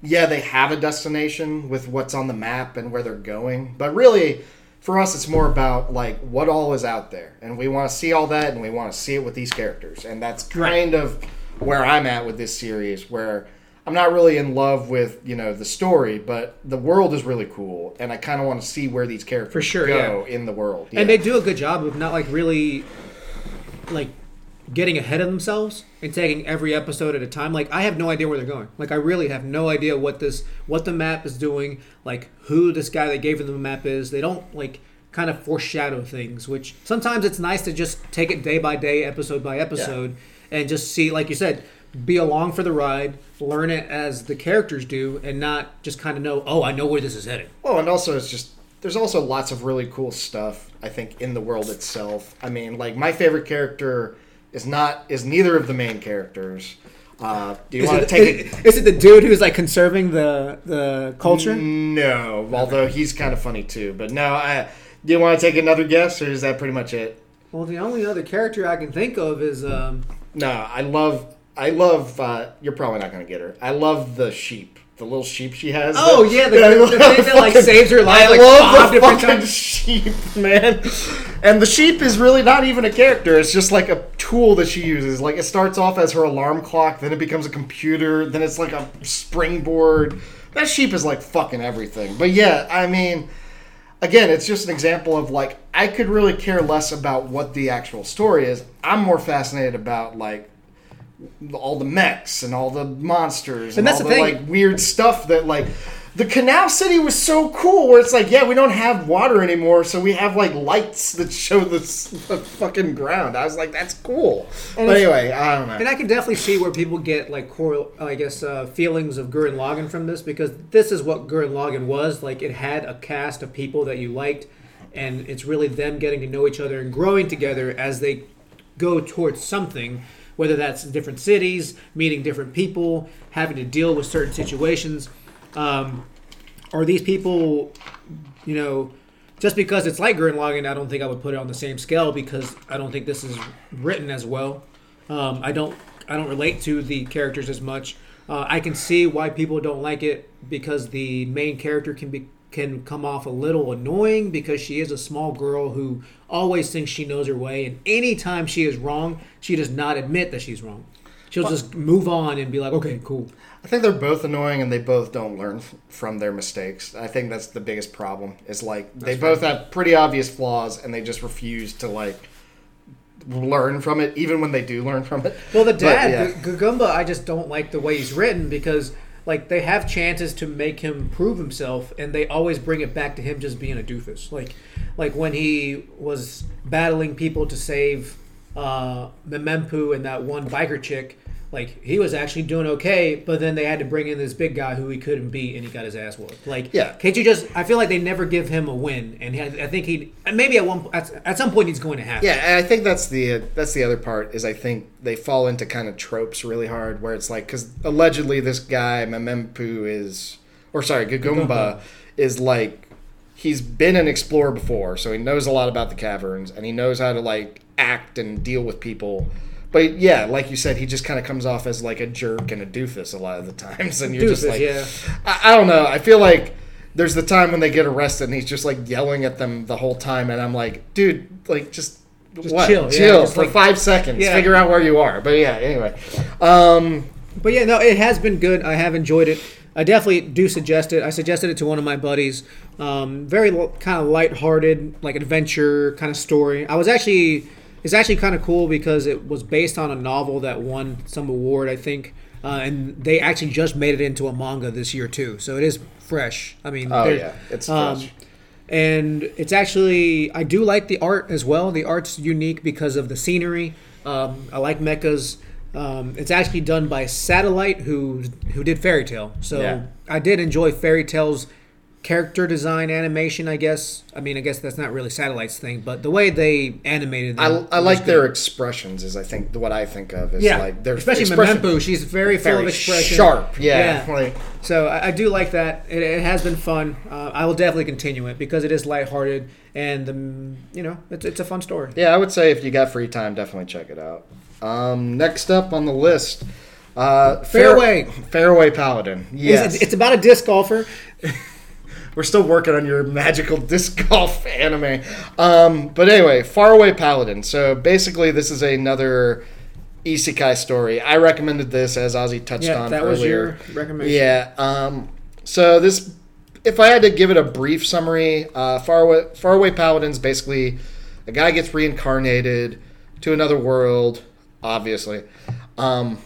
yeah, they have a destination with what's on the map and where they're going, but really, for us, it's more about like what all is out there, and we want to see all that, and we want to see it with these characters, and that's kind of where I'm at with this series, where I'm not really in love with you know the story, but the world is really cool, and I kind of want to see where these characters For sure, go in the world. And they do a good job of not like really like getting ahead of themselves and taking every episode at a time. Like I have no idea where they're going. Like I really have no idea what this what the map is doing, like who this guy that gave them the map is. They don't like kind of foreshadow things, which sometimes it's nice to just take it day by day, episode by episode, and just see like you said, be along for the ride, learn it as the characters do and not just kind of know, "Oh, I know where this is headed." Well, and also it's just there's also lots of really cool stuff I think in the world itself. I mean, like my favorite character is not is neither of the main characters. Uh, do you Is want to take is, it? is it the dude who's like conserving the the culture? No, although he's kind of funny too. But no, I, do you want to take another guess, or is that pretty much it? Well, the only other character I can think of is um, No, I love I love. Uh, you're probably not going to get her. I love the sheep. The little sheep she has. Oh, The- yeah, the- I the thing that, like, fucking- saves her life, I like, love five the different fucking times. sheep, man. And the sheep is really not even a character. It's just like a tool that she uses. Like it starts off as her alarm clock, then it becomes a computer, then it's like a springboard. That sheep is like fucking everything. But yeah, I mean again, it's just an example of like I could really care less about what the actual story is. I'm more fascinated about like all the mechs and all the monsters and, And that's all the the, like weird stuff that like the canal city was so cool where it's like yeah we don't have water anymore so we have like lights that show the, the fucking ground i was like that's cool but anyway i don't know and I can definitely see where people get like core, I guess, uh, feelings of Gurren Lagann from this because this is what Gurren Lagann was. Like it had a cast of people that you liked, and it's really them getting to know each other and growing together as they go towards something. Whether that's in different cities, meeting different people, having to deal with certain situations. Um, are these people, you know, just because it's like Gurren Lagann, I don't think I would put it on the same scale because I don't think this is written as well. Um, I don't I don't relate to the characters as much. Uh, I can see why people don't like it because the main character can be can come off a little annoying because she is a small girl who always thinks she knows her way, and anytime she is wrong, she does not admit that she's wrong. She'll just move on and be like, "Okay, cool." i think they're both annoying and they both don't learn f- from their mistakes i think that's the biggest problem is like they both have pretty obvious flaws and they just refuse to like learn from it even when they do learn from it Well, the But, dad, yeah. G- Gagumba, I just don't like the way he's written because like they have chances to make him prove himself, and they always bring it back to him just being a doofus. Like, like when he was battling people to save uh, Memempu and that one biker chick. Like he was actually doing okay, but then they had to bring in this big guy who he couldn't beat, and he got his ass whooped. Like, Yeah. can't you just? I feel like they never give him a win, and I think he maybe at one at, at some point he's going to have. Yeah, and I think that's the that's the other part is I think they fall into kind of tropes really hard where it's like because allegedly this guy Memempu is or sorry Gagumba is like he's been an explorer before, so he knows a lot about the caverns and he knows how to like act and deal with people. But yeah, like you said, he just kind of comes off as like a jerk and a doofus a lot of the times, and you're just like, yeah. I, I don't know. I feel like there's the time when they get arrested and he's just like yelling at them the whole time, and I'm like, dude, like just, what? chill, yeah, chill just for like- five seconds, Yeah. figure out where you are. But yeah, anyway, um, But yeah, no, it has been good. I have enjoyed it. I definitely do suggest it. I suggested it to one of my buddies. Um, very kind of lighthearted, like adventure kind of story. I was actually it's actually kind of cool because it was based on a novel that won some award, I think. Uh, and they actually just made it into a manga this year too, so it is fresh. I mean, Oh yeah, it's um, fresh. and it's actually I do like the art as well. The art's unique because of the scenery. Um, I like mechas. Um, it's actually done by Satelight, who who did Fairy Tail. So Yeah. I did enjoy Fairy Tail's character design animation. I guess. I mean, I guess that's not really Satelight's thing, but the way they animated I, them I was like their expressions. Is I think what I think of is yeah, like their especially Memempu. She's very full of expression. sharp. Yeah, Yeah. like So I, I do like that. It, it has been fun. Uh, I will definitely continue it because it is lighthearted and um, you know it's, it's a fun story. Yeah, I would say if you got free time, definitely check it out. Um, next up on the list, uh, Fair- Fairway. Fairway Paladin. Yes, It's, it's about a disc golfer. We're still working on your magical disc golf anime. Um, but anyway, Faraway Paladin. So basically, this is another isekai story. I recommended this as Ozzy touched Yeah, on that was earlier. your recommendation. Yeah. Um, so this, if I had to give it a brief summary, uh, Faraway, Faraway Paladin's basically a guy gets reincarnated to another world, obviously, um,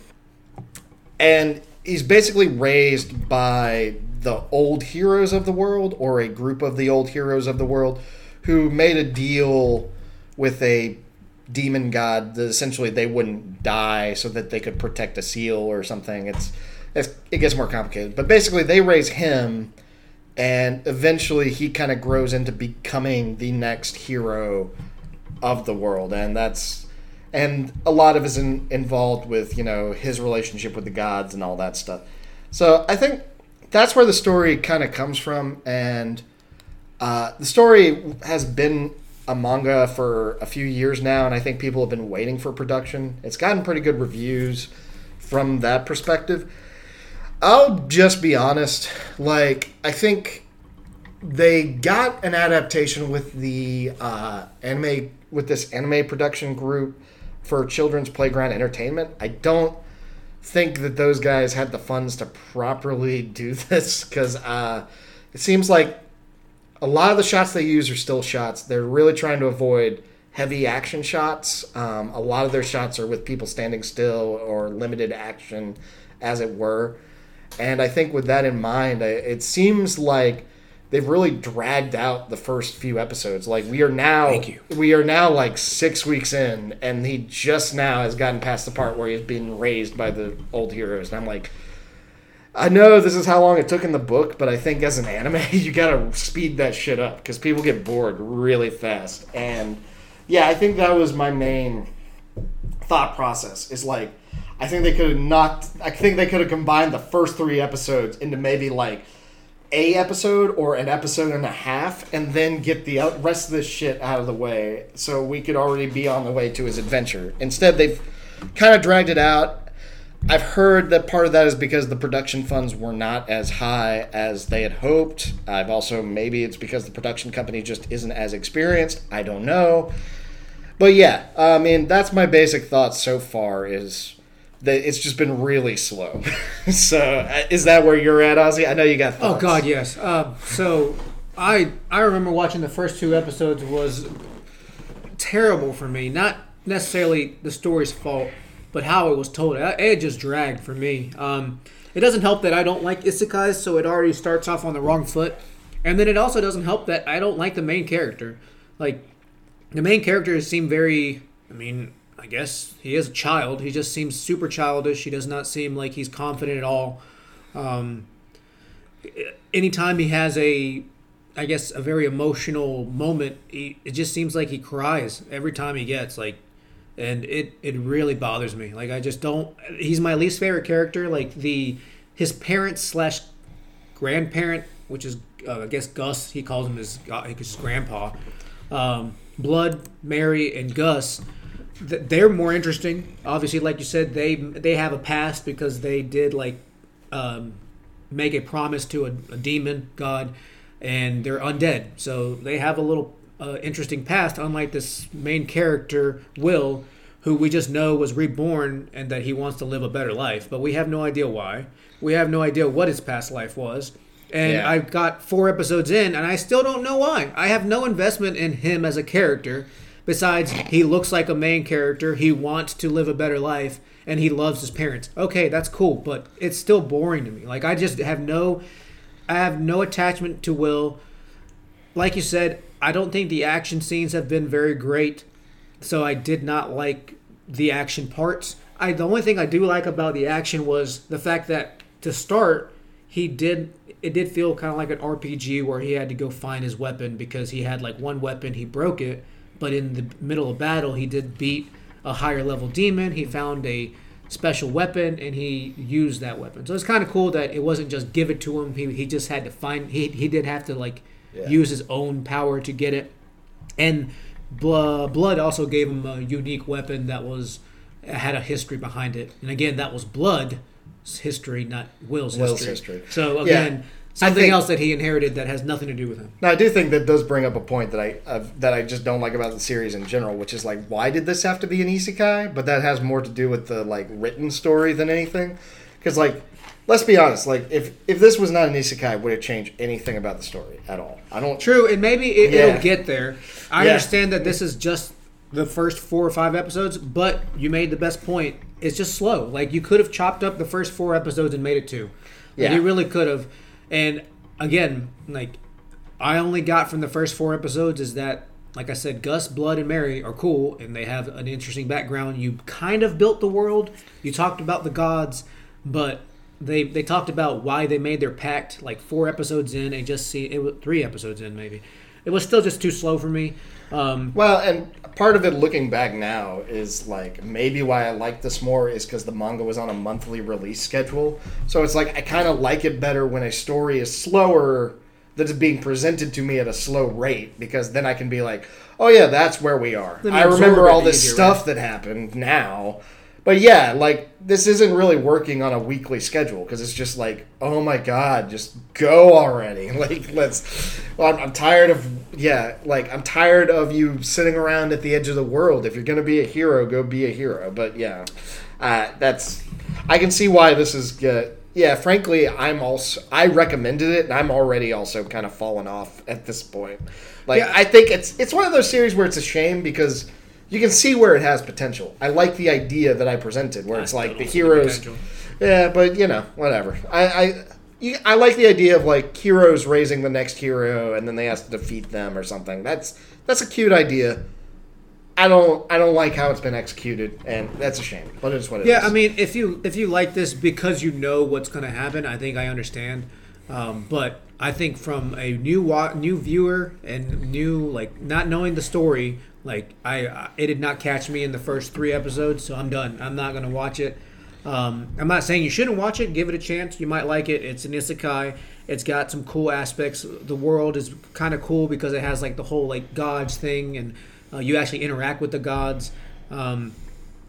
and he's basically raised by the old heroes of the world or a group of the old heroes of the world who made a deal with a demon god that essentially they wouldn't die so that they could protect a seal or something. It's, it's it gets more complicated. But basically they raise him and eventually he kind of grows into becoming the next hero of the world. And that's and a lot of is in, involved with you know his relationship with the gods and all that stuff. So i think that's where the story kind of comes from and uh, the story has been a manga for a few years now and i think people have been waiting for production. It's gotten pretty good reviews from that perspective. I'll just be honest like i think they got an adaptation with the uh, anime with this anime production group for children's playground entertainment. I don't think that those guys had the funds to properly do this because uh, it seems like a lot of the shots they use are still shots. They're really trying to avoid heavy action shots. Um, a lot of their shots are with people standing still or limited action as it were. And i think with that in mind it seems like they've really dragged out the first few episodes. Like we are now Thank you. we are now like six weeks in and he just now has gotten past the part where he's being raised by the old heroes. And i'm like i know this is how long it took in the book but i think as an anime you gotta speed that shit up because people get bored really fast. And yeah i think that was my main thought process. Is like i think they could have knocked i think they could have combined the first three episodes into maybe like a episode or an episode and a half and then get the rest of this shit out of the way so we could already be on the way to his adventure. Instead they've kind of dragged it out. I've heard that part of that is because the production funds were not as high as they had hoped. I've also maybe it's because the production company just isn't as experienced. I don't know. But yeah, I mean that's my basic thoughts so far is that it's just been really slow. so uh, is that where you're at, Ozzy? I know you got Thoughts. Oh. God, yes. Uh, so I I remember watching the first two episodes was terrible for me. Not necessarily the story's fault, but how it was told. It it just dragged for me. Um, it doesn't help that I don't like isekais, so it already starts off on the wrong foot. And then it also doesn't help that I don't like the main character. Like the main characters seem very. I mean, I guess he is a child. He just seems super childish. He does not seem like he's confident at all. Um, anytime he has a I guess a very emotional moment, he, it just seems like he cries every time he gets like and it it really bothers me. Like I just don't he's my least favorite character like the his parents slash grandparent, which is uh, I guess Gus, he calls him his, uh, his grandpa. Um, Blood, Mary, and Gus, they're more interesting. Obviously, like you said, they they have a past because they did like um, make a promise to a, a demon god, and they're undead. So they have a little uh, interesting past, unlike this main character Will, who we just know was reborn and that he wants to live a better life, but we have no idea why. We have no idea what his past life was. And Yeah. I've got four episodes in, and I still don't know why. I have no investment in him as a character. Besides, he looks like a main character. He wants to live a better life, and he loves his parents. Okay, that's cool, but it's still boring to me. Like I just have no, I have no attachment to Will. Like you said, I don't think the action scenes have been very great, so I did not like the action parts. I the only thing I do like about the action was the fact that to start, he did it did feel kind of like an RPG where he had to go find his weapon because he had like one weapon, he broke it, but in the middle of battle, he did beat a higher level demon. He found a special weapon and he used that weapon. So it's kind of cool that it wasn't just give it to him. He, he just had to find he he did have to like Yeah. use his own power to get it. And Bl- Blood also gave him a unique weapon that was had a history behind it. And again, that was Blood's history, not Will's, Will's history. history. So Yeah. Again, something think- else that he inherited that has nothing to do with him. Now, I do think that does bring up a point that I uh, that I just don't like about the series in general, which is like, why did this have to be an isekai? But that has more to do with the like written story than anything. Because like, let's be honest, like if if this was not an isekai, would it change anything about the story at all? I don't. True, and maybe it, Yeah. it'll get there. I Yeah. understand that this is just the first four or five episodes, but you made the best point. It's just slow. Like you could have chopped up the first four episodes and made it two. Like, Yeah. you really could have. And again, like I only got from the first four episodes is that, like I said, Gus, Blood, and Mary are cool, and they have an interesting background. You kind of built the world. You talked about the gods, but they they talked about why they made their pact like four episodes in, and just see it was three episodes in maybe. It was still just too slow for me. Um, Well, and part of it looking back now is like maybe why I like this more is because the manga was on a monthly release schedule. So it's like I kind of like it better when a story is slower that is being presented to me at a slow rate because then I can be like, oh yeah, that's where we are. I remember all this easier, stuff that happened now. But yeah, like this isn't really working on a weekly schedule because it's just like, oh my god, just go already. Like let's. Well, I'm, I'm tired of yeah, like I'm tired of you sitting around at the edge of the world. If you're gonna be a hero, go be a hero. But yeah, uh, that's. I can see why this is good. Yeah, frankly, I'm also I recommended it, and I'm already also kind of fallen off at this point. Like Yeah. I think it's it's one of those series where it's a shame because you can see where it has potential. I like the idea that I presented, where I it's like the see the heroes. Yeah, but you know, whatever. I I, I like the idea of like heroes raising the next hero, and then they have to defeat them or something. That's that's a cute idea. I don't I don't like how it's been executed, and that's a shame. But it's what it is. Yeah, I mean, if you if you like this because you know what's going to happen, I think I understand. Um, but I think from a new wa- new viewer and new like not knowing the story, like I, I it did not catch me in the first three episodes, so I'm done. I'm not to watch it. Um, I'm not saying you shouldn't watch it. Give it a chance. You might like it. It's an isekai. It's got some cool aspects. The world is kind of cool because it has like the whole like gods thing, and uh, you actually interact with the gods. Um,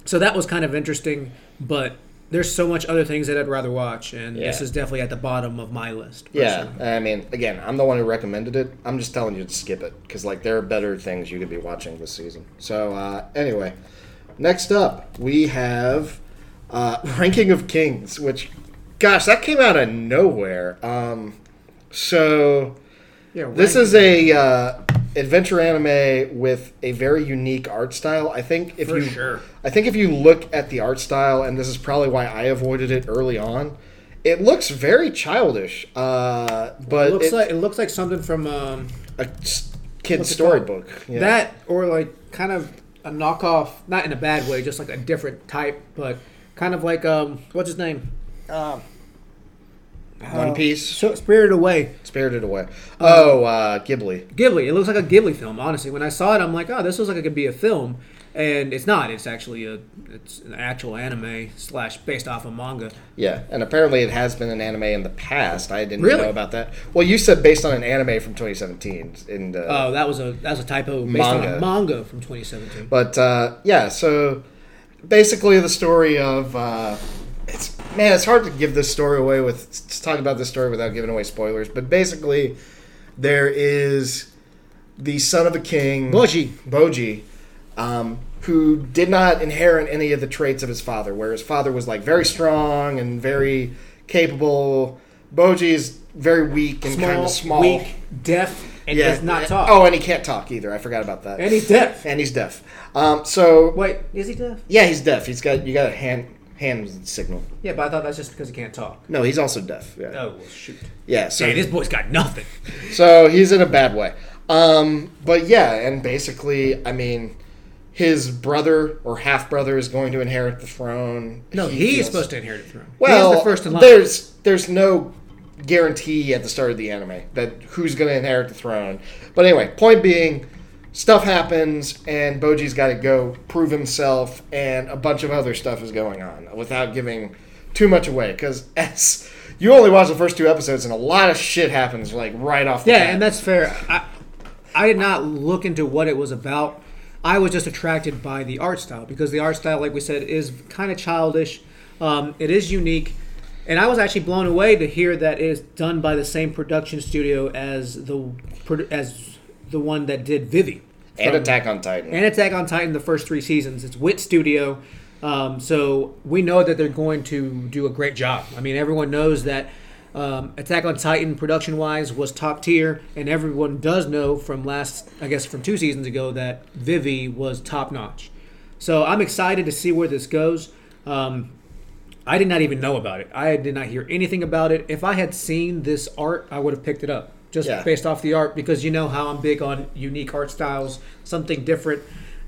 so that was kind of interesting, but there's so much other things that I'd rather watch, and this is definitely at the bottom of my list. Yeah. I mean, again, I'm the one who recommended it. I'm just telling you to skip it because like there are better things you could be watching this season. So uh, anyway, next up we have uh, Ranking of Kings, which, gosh, that came out of nowhere. Um, so yeah. this is a uh, adventure anime with a very unique art style. I think if For you, sure. I think if you look at the art style, and this is probably why I avoided it early on. It looks very childish, uh, but It looks it- like it looks like something from um, a s- kid's storybook. Yeah. that, or like kind of a knockoff, not in a bad way, just like a different type, but kind of like um, what's his name? Um, One Piece, so Spirited Away. Spirited Away. Oh, uh, Ghibli. Ghibli. It looks like a Ghibli film. Honestly, when I saw it, I'm like, oh, this looks like it could be a film, and it's not. It's actually a it's an actual anime slash based off a manga. Yeah, and apparently it has been an anime in the past. I didn't Really? know about that. Well, you said based on an anime from 2017, and uh, Oh, that was a that was a typo based Manga. on a manga from 2017. But uh, yeah, so basically the story of uh, man, it's hard to give this story away with to talk about this story without giving away spoilers. But basically, there is the son of a king, Bojji. Bojji, um, who did not inherit any of the traits of his father, where his father was like very strong and very capable. Bojji is very weak and kind of small. weak, deaf, and does not talk. Oh, and he can't talk either. I forgot about that. and he's deaf. And he's deaf. Um, so Wait, is he deaf? yeah, he's deaf. He's got you got a hand hand signal. Yeah, but I thought that's just because he can't talk. No, he's also deaf. Yeah. Oh well, shoot. Yeah. So Hey, this boy's got nothing. So he's in a bad way. Um, but yeah, and basically, I mean, his brother or half brother is going to inherit the throne. No, He he's feels- supposed to inherit the throne. Well, the first in line. there's there's no guarantee at the start of the anime that who's going to inherit the throne. But anyway, point being, stuff happens, and Bojji's got to go prove himself, and a bunch of other stuff is going on without giving too much away because as you only watch the first two episodes, and a lot of shit happens like right off. the Yeah, bat. and that's fair. I, I did not look into what it was about. I was just attracted by the art style because the art style, like we said, is kind of childish. Um, it is unique, and I was actually blown away to hear that it is done by the same production studio as the as the one that did Vivy and Attack on Titan. and Attack on Titan the first three seasons. It's Wit Studio, um, so we know that they're going to do a great job. I mean, everyone knows that um, Attack on Titan production wise was top tier, and everyone does know from last, I guess, from two seasons ago that Vivy was top notch. So I'm excited to see where this goes. Um, I did not even know about it. I did not hear anything about it. If I had seen this art, I would have picked it up just Yeah. based off the art because you know how I'm big on unique art styles, something different,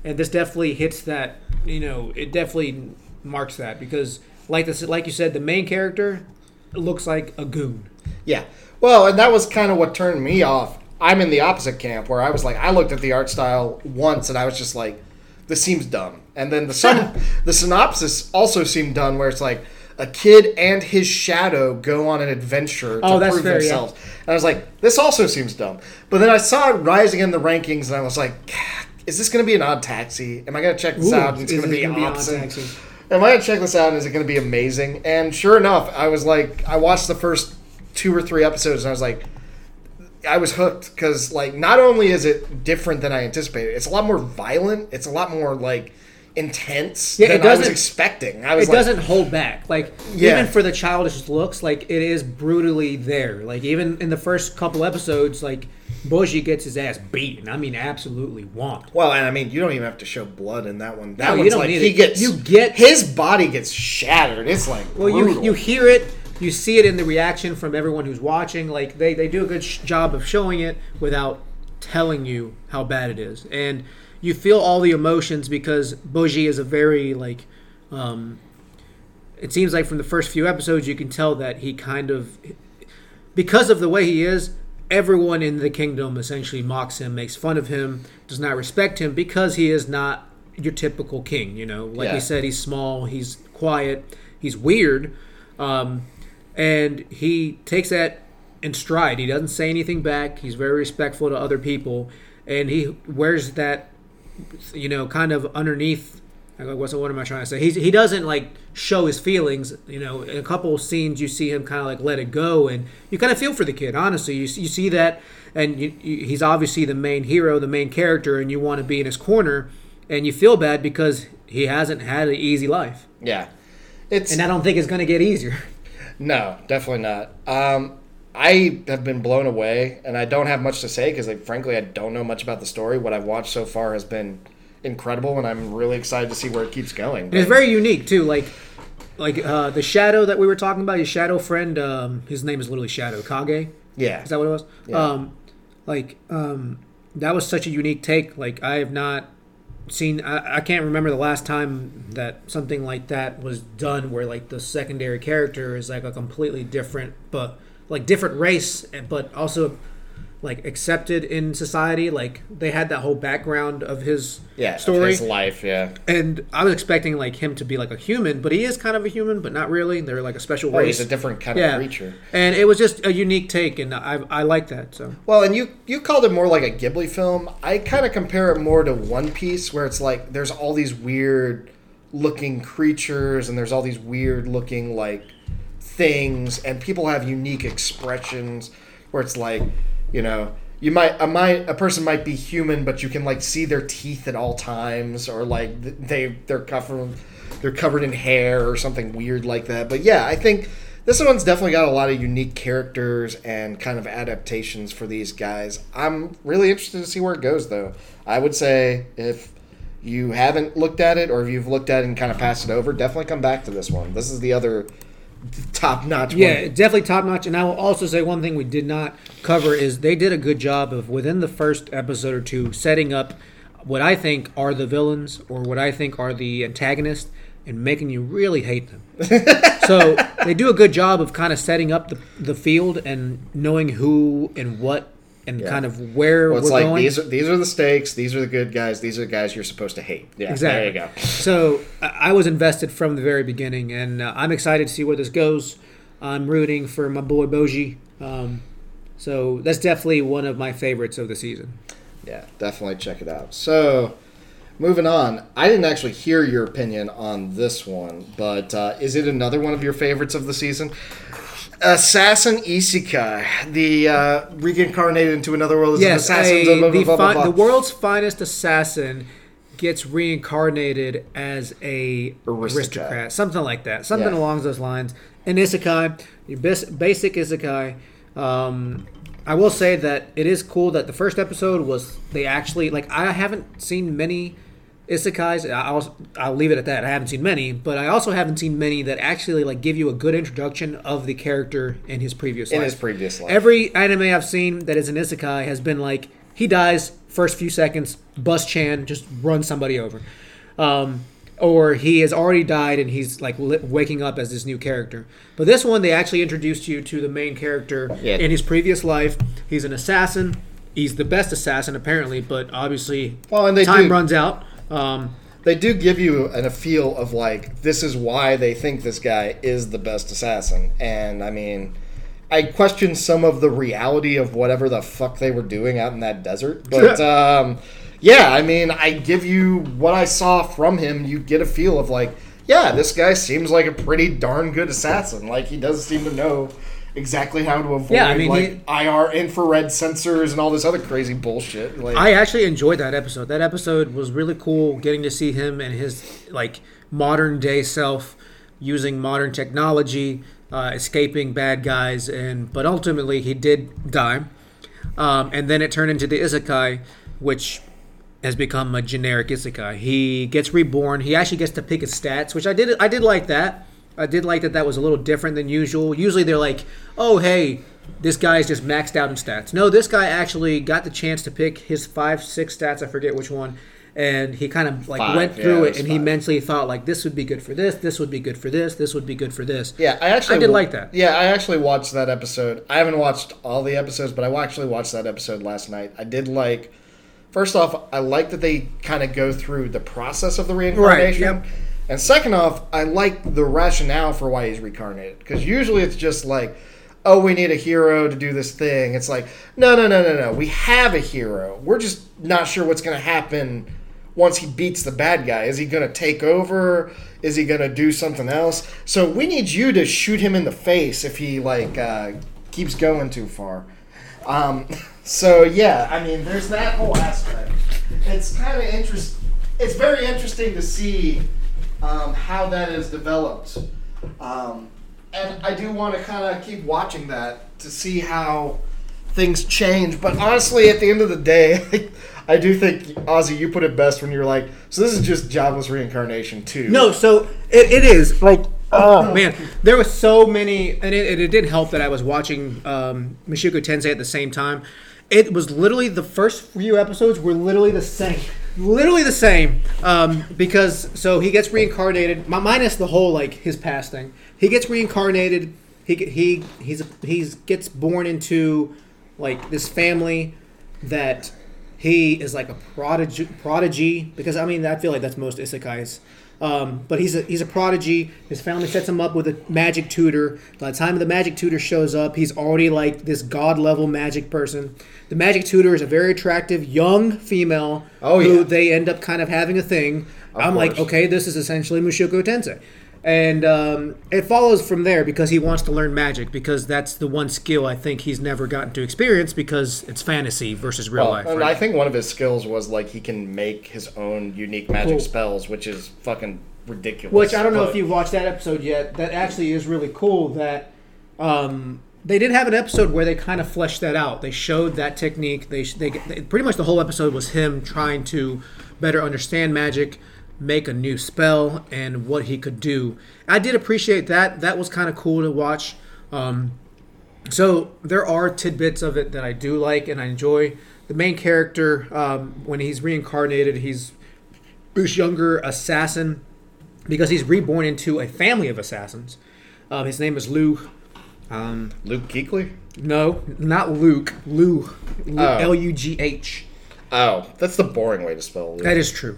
and this definitely hits that. You know, it definitely marks that because, like this, like you said, the main character looks like a goon. Yeah. Well, and that was kind of what turned me off. I'm in the opposite camp where I was like, I looked at the art style once and I was just like, this seems dumb. And then the the synopsis also seemed done where it's like a kid and his shadow go on an adventure to Oh, prove fair, yeah. themselves. And I was like, this also seems dumb. But then I saw it rising in the rankings and I was like, is this going to be an odd taxi? Am I going to check this Ooh, out and it's going to be gonna be Odd awesome? Taxi? Am I gonna check this out and is it gonna be amazing? And sure enough, I was like, I watched the first two or three episodes and I was like, I was hooked because like not only is it different than I anticipated, it's a lot more violent. It's a lot more like intense Yeah, it than I was doesn't- expecting. I was It like, doesn't hold back. Like Yeah. even for the childish looks, like it is brutally there. Like even in the first couple episodes, like Bojji gets his ass beaten. I mean, absolutely whomped. Well, and I mean, you don't even have to show blood in that one. That No, you one's don't like he gets You get- his body gets shattered. It's like Well, you you hear it, you see it in the reaction from everyone who's watching. Like they, they do a good sh- job of showing it without telling you how bad it is, and you feel all the emotions because Bojji is a very like. Um, it seems like from the first few episodes, you can tell that he kind of, because of the way he is, everyone in the kingdom essentially mocks him, makes fun of him, does not respect him because he is not your typical king. You know, like Yeah. said, he's small, he's quiet, he's weird, um, and he takes that in stride. He doesn't say anything back. He's very respectful to other people, and he wears that you know, kind of underneath. like, What's what am I trying to say? He's, he doesn't like show his feelings. You know, in a couple of scenes, you see him kind of like let it go, and you kind of feel for the kid. Honestly, you, you see that, and you, you, he's obviously the main hero, the main character, and you want to be in his corner, and you feel bad because he hasn't had an easy life, yeah. It's and I don't think it's going to get easier. No, definitely not. Um, I have been blown away, and I don't have much to say because, like, frankly, I don't know much about the story. What I've watched so far has been incredible, and I'm really excited to see where it keeps going. And it's very unique too. Like, like uh, the shadow that we were talking about, his shadow friend. Um, his name is literally Shadow Kage. yeah, Is that what it was? Yeah. Um, like um, that was such a unique take. Like I have not seen. I, I can't remember the last time that something like that was done, where like the secondary character is like a completely different, but like different race, but also like accepted in society. Like they had that whole background of his yeah, of story, his life, yeah. and I was expecting like him to be like a human, but he is kind of a human, but not really. They're like a special oh, Or race. he's a different kind yeah, of creature. and it was just a unique take, and I I like that. So Well, and you you called it more like a Ghibli film. I kind of compare it more to One Piece, where it's like there's all these weird looking creatures, and there's all these weird looking like things, and people have unique expressions. Where it's like, you know, you might a might a person might be human, but you can like see their teeth at all times, or like they they're covered they're covered in hair or something weird like that. But yeah, I think this one's definitely got a lot of unique characters and kind of adaptations for these guys. I'm really interested to see where it goes, though. I would say if you haven't looked at it or if you've looked at it and kind of passed it over, definitely come back to this one. This is the other top notch Yeah, one. definitely top notch. And I will also say one thing we did not cover is they did a good job of within the first episode or two setting up what I think are the villains or what I think are the antagonists and making you really hate them. so they do a good job of kind of setting up the, the field and knowing who and what and kind of where Well, it's like going. these are these are the stakes. These are the good guys. These are the guys you're supposed to hate. Yeah, Exactly. there you go. So I I was invested from the very beginning, and uh, I'm excited to see where this goes. I'm rooting for my boy Bojji. Um, so that's definitely one of my favorites of the season. Yeah, definitely check it out. So, moving on. I didn't actually hear your opinion on this one, but uh, is it another one of your favorites of the season? Assassin Isekai, the uh, reincarnated into another world as an assassin. a- blah, blah, the, blah, blah, fi- blah. the world's finest assassin gets reincarnated as a Aristocrat. aristocrat, something like that, something Yeah. along those lines. An isekai, your bas- basic isekai. Um, I will say that it is cool that the first episode was they actually like I haven't seen many isekais. I'll I'll leave it at that. I haven't seen many, but I also haven't seen many that actually like give you a good introduction of the character in his previous in life. his previous life. Every anime I've seen that is an isekai has been like he dies first few seconds, bust Chan, just run somebody over, um, or he has already died and he's like li- waking up as this new character. But this one, they actually introduced you to the main character Yeah. in his previous life. He's an assassin. He's the best assassin apparently, but obviously Well, and they time do- runs out. Um, they do give you an, a feel of like this is why they think this guy is the best assassin. And i mean i question some of the reality of whatever the fuck they were doing out in that desert. But um, yeah i mean i give you what i saw from him you get a feel of like yeah this guy seems like a pretty darn good assassin. Like he does seem to know exactly how to avoid Yeah, I mean, like ir infrared sensors and all this other crazy bullshit like I actually enjoyed that episode. That episode was really cool getting to see him and his like modern day self using modern technology, uh, escaping bad guys, and but ultimately he did die. Um, and then it turned into the isekai, which has become a generic isekai. He gets reborn. He actually gets to pick his stats, which I did. I did like that. I did like that. That was a little different than usual. Usually they're like, "Oh, hey, this guy's just maxed out in stats." No, this guy actually got the chance to pick his five, six stats. I forget which one. And he kind of like Five, went yeah, through it it, was and he mentally thought like, "This would be good for this. This would be good for this. This would be good for this." Yeah, I actually I did like that. Yeah, I actually watched that episode. I haven't watched all the episodes, but I actually watched that episode last night. I did like. First off, I like that they kind of go through the process of the reincarnation. yep. And second off, I like the rationale for why he's reincarnated. Because usually it's just like, oh, we need a hero to do this thing. It's like, no, no, no, no, no. We have a hero. We're just not sure what's going to happen once he beats the bad guy. Is he going to take over? Is he going to do something else? So we need you to shoot him in the face if he like uh, keeps going too far. Um, so yeah, I mean, there's that whole aspect. It's kind of interest. It's very interesting to see um, how that is developed, um, and I do want to kind of keep watching that to see how things change. But honestly, at the end of the day, I do think Ozzy, you put it best when you're like, so this is just Jobless Reincarnation too. No, so it, it is like oh man, there was so many, and it, it, did help that I was watching um, Tensei at the same time. It was literally the first few episodes were literally the same, literally the same. Um, because so he gets reincarnated, mi- minus the whole like his past thing. He gets reincarnated. He he he's he's gets born into like this family that he is like a prodigy, prodigy because I mean I feel like that's most isekais. Um, but he's a he's a prodigy. His family sets him up with a magic tutor. By the time the magic tutor shows up, he's already like this god level magic person. The magic tutor is a very attractive young female Oh, who yeah. they end up kind of having a thing. I'm like, okay, this is essentially Mushoku Tensei. And um, it follows from there because he wants to learn magic because that's the one skill I think he's never gotten to experience because it's fantasy versus real Well, life. and right? I think one of his skills was like he can make his own unique magic Cool. spells, which is fucking ridiculous. Which I don't know but- if you've watched that episode yet. That actually is really cool. That um, they did have an episode where they kind of fleshed that out. They showed that technique. They, they, they pretty much the whole episode was him trying to better understand magic, make a new spell, and what he could do. I did appreciate that. That was kind of cool to watch. Um, so there are tidbits of it that I do like and I enjoy. The main character, um, when he's reincarnated, he's this younger assassin because he's reborn into a family of assassins. Um, his name is Lou. Um, Luke Kuechly. no, not Luke. Lou. Oh. L U G H. Oh, that's the boring way to spell. Luke. That is true.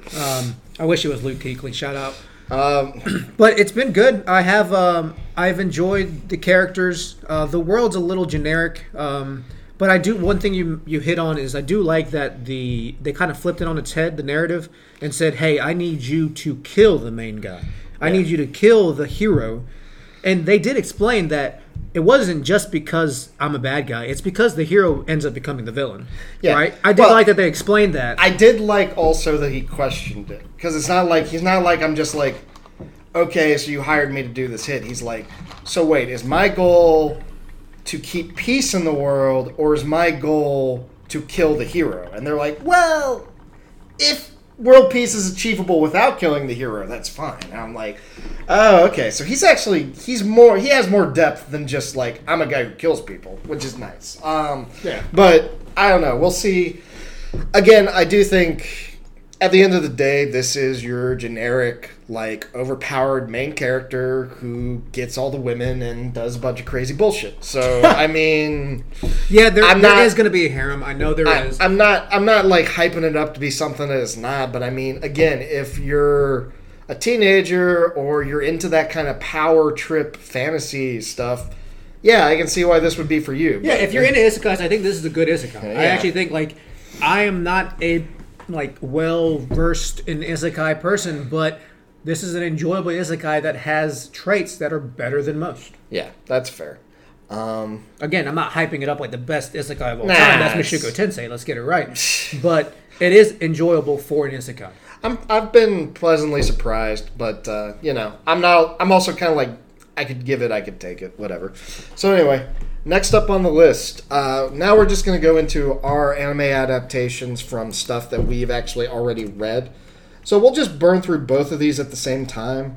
I wish it was Luke Kuechly. Shout out. Um, But it's been good. I have um, I've enjoyed the characters. Uh, the world's a little generic, um, but I do one thing you you hit on is I do like that the they kind of flipped it on its head the narrative and said, "Hey, I need you to kill the main guy. I Yeah. need you to kill the hero." And they did explain that it wasn't just because I'm a bad guy. It's because the hero ends up becoming the villain. Yeah. Right? I did Well- like that they explained that. I did like also that he questioned it because it's not like he's not like I'm just like, okay, so you hired me to do this hit. He's like, so wait, is my goal to keep peace in the world or is my goal to kill the hero? And they're like, well, if world peace is achievable without killing the hero, that's fine. And I'm like, oh, okay. So he's actually he's more he has more depth than just like I'm a guy who kills people, which is nice. Um, Yeah. But I don't know. We'll see. Again, I do think at the end of the day, this is your generic, like, overpowered main character who gets all the women and does a bunch of crazy bullshit. So, I mean, yeah, there, I'm there not- is going to be a harem. I know there is. I, I'm not, I'm not like hyping it up to be something that it's not. But I mean, again, if you're a teenager or you're into that kind of power trip fantasy stuff, yeah, I can see why this would be for you. Yeah, if you're into isekais, I think this is a good isekai. I actually think like I am not a like well versed in isekai person, but this is an enjoyable isekai that has traits that are better than most. yeah, that's fair. Um, Again, I'm not hyping it up like the best isekai of all Nah, time. That's Mushoku Tensei. Let's get it right. but it is enjoyable for an isekai. I'm I've been pleasantly surprised, but uh, you know, I'm not. I'm also kind of like I could give it, I could take it, whatever. So anyway, next up on the list. Uh, now we're just going to go into our anime adaptations from stuff that we've actually already read. So we'll just burn through both of these at the same time.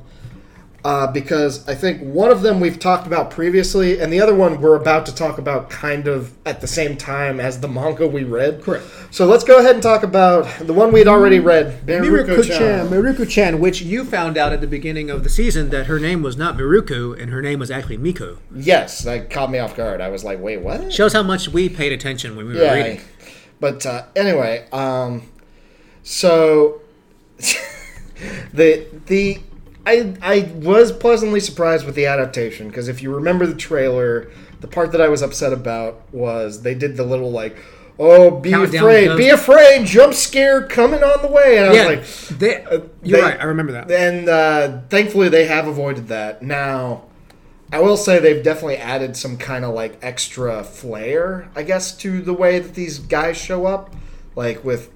Uh, because I think one of them we've talked about previously, and the other one we're about to talk about kind of at the same time as the manga we read. Correct. So let's go ahead and talk about the one we'd already read, Mieruko-chan, Mieruko-chan. Mieruko-chan, which you found out at the beginning of the season that her name was not Miruko and her name was actually Miko. Yes, that caught me off guard. I was like, wait, what? Shows how much we paid attention when we were yeah. reading. But uh, anyway, um, so the the I I was pleasantly surprised with the adaptation because if you remember the trailer, the part that I was upset about was they did the little like. Oh, be Countdown afraid! goes- Be afraid! Jump scare coming on the way! And I Yeah, was like, they, uh, you're they- right. I remember that. and uh, thankfully they have avoided that. Now, I will say they've definitely added some kind of like extra flair, I guess, to the way that these guys show up, like with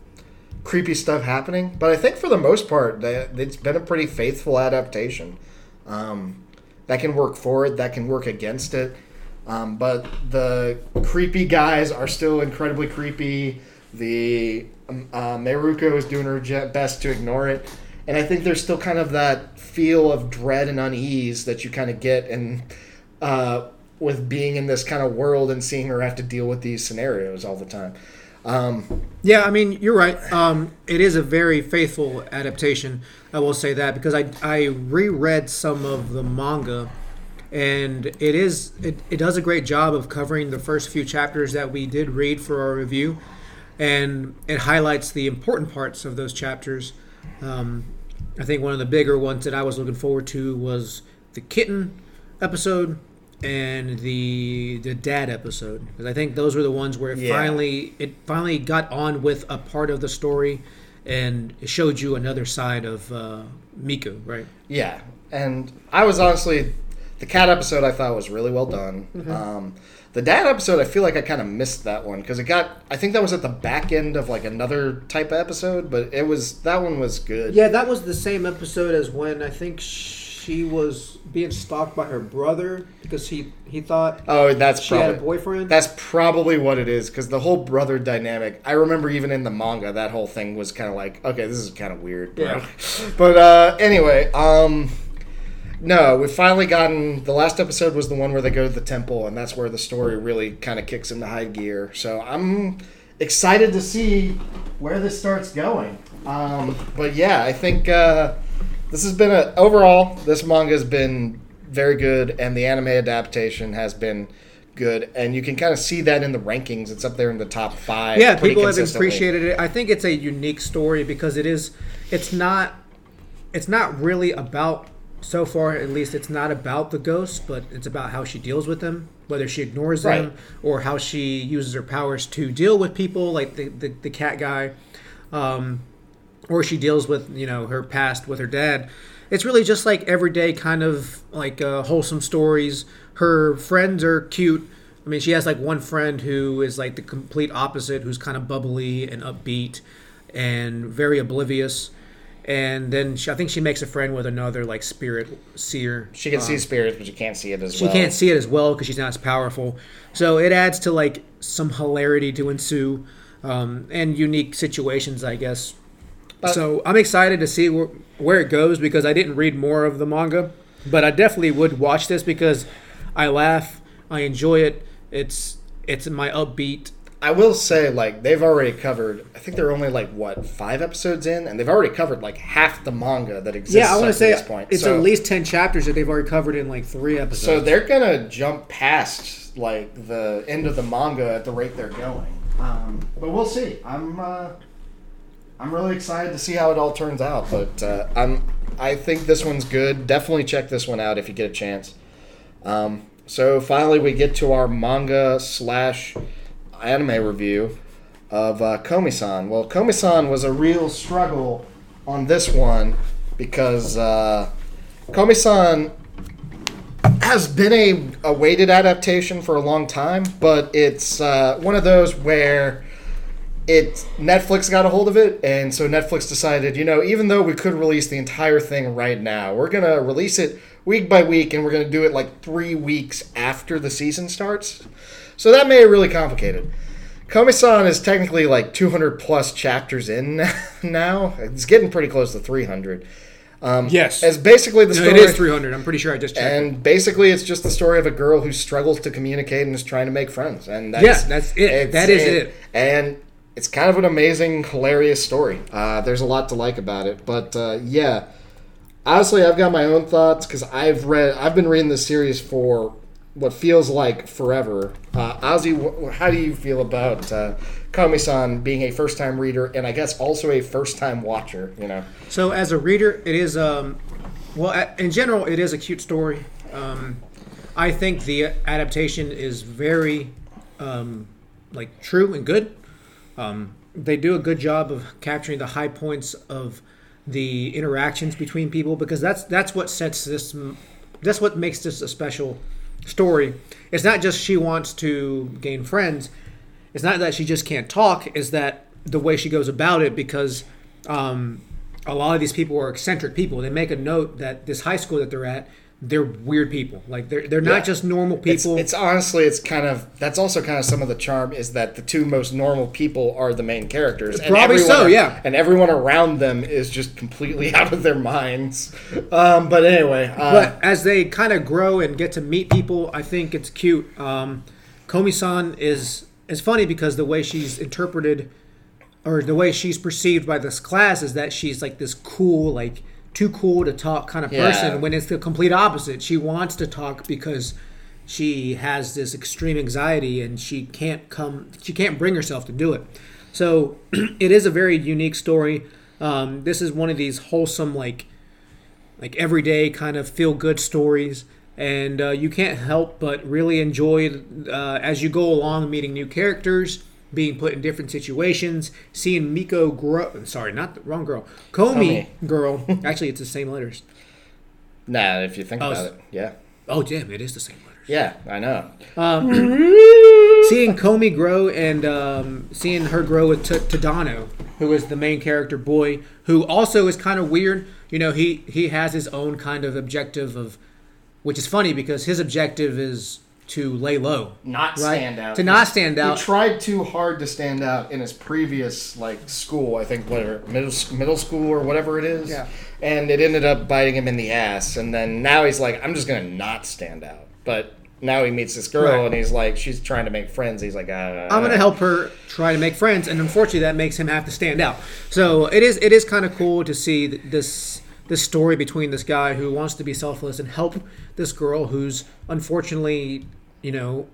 creepy stuff happening. But I think for the most part, they, it's been a pretty faithful adaptation. Um, that can work for it, that can work against it. Um, but the creepy guys are still incredibly creepy. The um, uh, Meruko is doing her best to ignore it, and I think there's still kind of that feel of dread and unease that you kind of get and uh, with being in this kind of world and seeing her have to deal with these scenarios all the time. Um, Yeah, I mean, you're right. Um, it is a very faithful adaptation. I will say that because I I reread some of the manga, and it is it, it does a great job of covering the first few chapters that we did read for our review, and it highlights the important parts of those chapters. Um, I think one of the bigger ones that I was looking forward to was the kitten episode and the the dad episode because I think those were the ones where it Yeah. finally it finally got on with a part of the story and it showed you another side of uh, Miku, right? Yeah, and I was honestly the cat episode I thought was really well done. Um, the dad episode I feel like I kind of missed that one because it got I think that was at the back end of like another type of episode, but it was that one was good. Yeah, that was the same episode as when I think she was being stalked by her brother because he he thought Oh, that's she had a probably boyfriend. that's probably what it is because the whole brother dynamic. I remember even in the manga that whole thing was kind of like okay, this is kind of weird. bro. Yeah. but uh, anyway, um. No, we've finally gotten the last episode was the one where they go to the temple, and that's where the story really kind of kicks into high gear. So I'm excited to see where this starts going. Um, but yeah, I think uh, this has been a overall this manga has been very good, and the anime adaptation has been good, and you can kind of see that in the rankings. It's up there in the top five. yeah, people have appreciated it. I think it's a unique story because it is. It's not. It's not really about. So far, at least, it's not about the ghosts, but it's about how she deals with them, whether she ignores them or how she uses her powers to deal with people, like the the, the cat guy, um, or she deals with you know her past with her dad. It's really just like everyday kind of like uh, wholesome stories. Her friends are cute. I mean, she has like one friend who is like the complete opposite, who's kind of bubbly and upbeat and very oblivious. And then she, I think she makes a friend with another like spirit seer. She can Um, see spirits, but you can't see it as she well. can't see it as well because she's not as powerful. So it adds to like some hilarity to ensue um, and unique situations, I guess. So I'm excited to see where, where it goes because I didn't read more of the manga, but I definitely would watch this because I laugh, I enjoy it. It's it's my upbeat. I will say, like, they've already covered. I think they're only like what five episodes in, and they've already covered like half the manga that exists. Yeah, I want to say this point. it's so, at least ten chapters that they've already covered in like three episodes. So they're gonna jump past like the end of the manga at the rate they're going. Um, but we'll see. I'm uh, I'm really excited to see how it all turns out. But uh, I'm I think this one's good. Definitely check this one out if you get a chance. Um, so finally, we get to our manga slash anime review of uh, Komi-san. Well, Komi-san was a real struggle on this one because uh, Komi-san has been a awaited adaptation for a long time, but it's uh, one of those where it Netflix got a hold of it, and so Netflix decided, you know, even though we could release the entire thing right now, we're gonna release it week by week, and we're gonna do it like three weeks after the season starts. So that made it really complicated. Komi-san is technically like 200 plus chapters in now. It's getting pretty close to 300. Um, Yes. it's basically the No, story. it is 300. I'm pretty sure I just checked. And basically, it's just the story of a girl who struggles to communicate and is trying to make friends. And that's, Yeah, that's it. That is it. And it's kind of an amazing, hilarious story. Uh, there's a lot to like about it. But uh, yeah, honestly, I've got my own thoughts because I've read, I've been reading this series for what feels like forever. Uh, Ozzy, wh- how do you feel about uh, Komi-san being a first-time reader and I guess also a first-time watcher? You know, So as a reader, it is um, well in general it is a cute story. Um, I think the adaptation is very um, like true and good. Um, they do a good job of capturing the high points of the interactions between people because that's that's what sets this that's what makes this a special story. It's not just she wants to gain friends. It's not that she just can't talk. Is that the way she goes about it because um, a lot of these people are eccentric people. They make a note that this high school that they're at, they're weird people. Like they're they're Yeah. not just normal people. it's honestly, it's kind of that's also kind of some of the charm is that the two most normal people are the main characters. and Probably so, yeah. And everyone around them is just completely out of their minds. Um, but anyway, uh, but as they kind of grow and get to meet people, I think it's cute. Um, Komi-san is is funny because the way she's interpreted, or the way she's perceived by this class, is that she's like this cool, like too cool to talk kind of Yeah. person. When it's the complete opposite, she wants to talk because she has this extreme anxiety and she can't come, she can't bring herself to do it. So it is a very unique story. Um, this is one of these wholesome, like like everyday kind of feel good stories and uh, you can't help but really enjoy uh, as you go along meeting new characters being put in different situations, seeing Miko grow. Sorry, not the wrong girl. Komi, girl. Actually, it's the same letters. Nah, if you think Oh, about it, yeah, Oh, damn, it is the same letters. yeah, I know. seeing Komi grow and um, seeing her grow with T- Tadano, who is the main character boy, who also is kind of weird. You know, he he has his own kind of objective of, which is funny because his objective is to lay low, Not right? stand out. To not stand out. He tried too hard to stand out in his previous like school. I think whatever middle middle school or whatever it is. Yeah. And it ended up biting him in the ass. And then now he's like, I'm just gonna not stand out. But now he meets this girl Right. and he's like, she's trying to make friends. He's like, uh, I'm gonna help her try to make friends, and unfortunately, that makes him have to stand out. So it is it is kind of cool to see this this story between this guy who wants to be selfless and help this girl who's unfortunately, you know,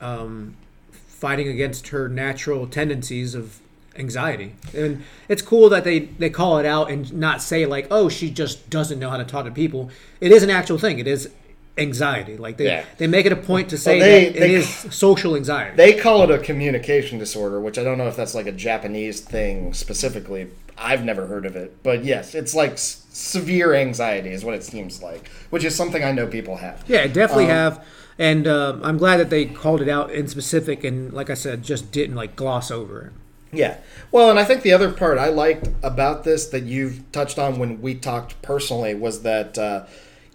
um, fighting against her natural tendencies of anxiety. And it's cool that they they call it out and not say like, oh, she just doesn't know how to talk to people. It is an actual thing. It is anxiety. Like they Yeah. they make it a point to say they- that they- it is social anxiety. They call it a communication disorder, which I don't know if that's like a Japanese thing specifically. I've never heard of it, but yes, it's like s- severe anxiety is what it seems like, which is something I know people have. Yeah, I definitely Um, have, and um I'm glad that they called it out in specific, and like I said, just didn't like gloss over it. Yeah. Well, and I think the other part I liked about this that you've touched on when we talked personally was that uh,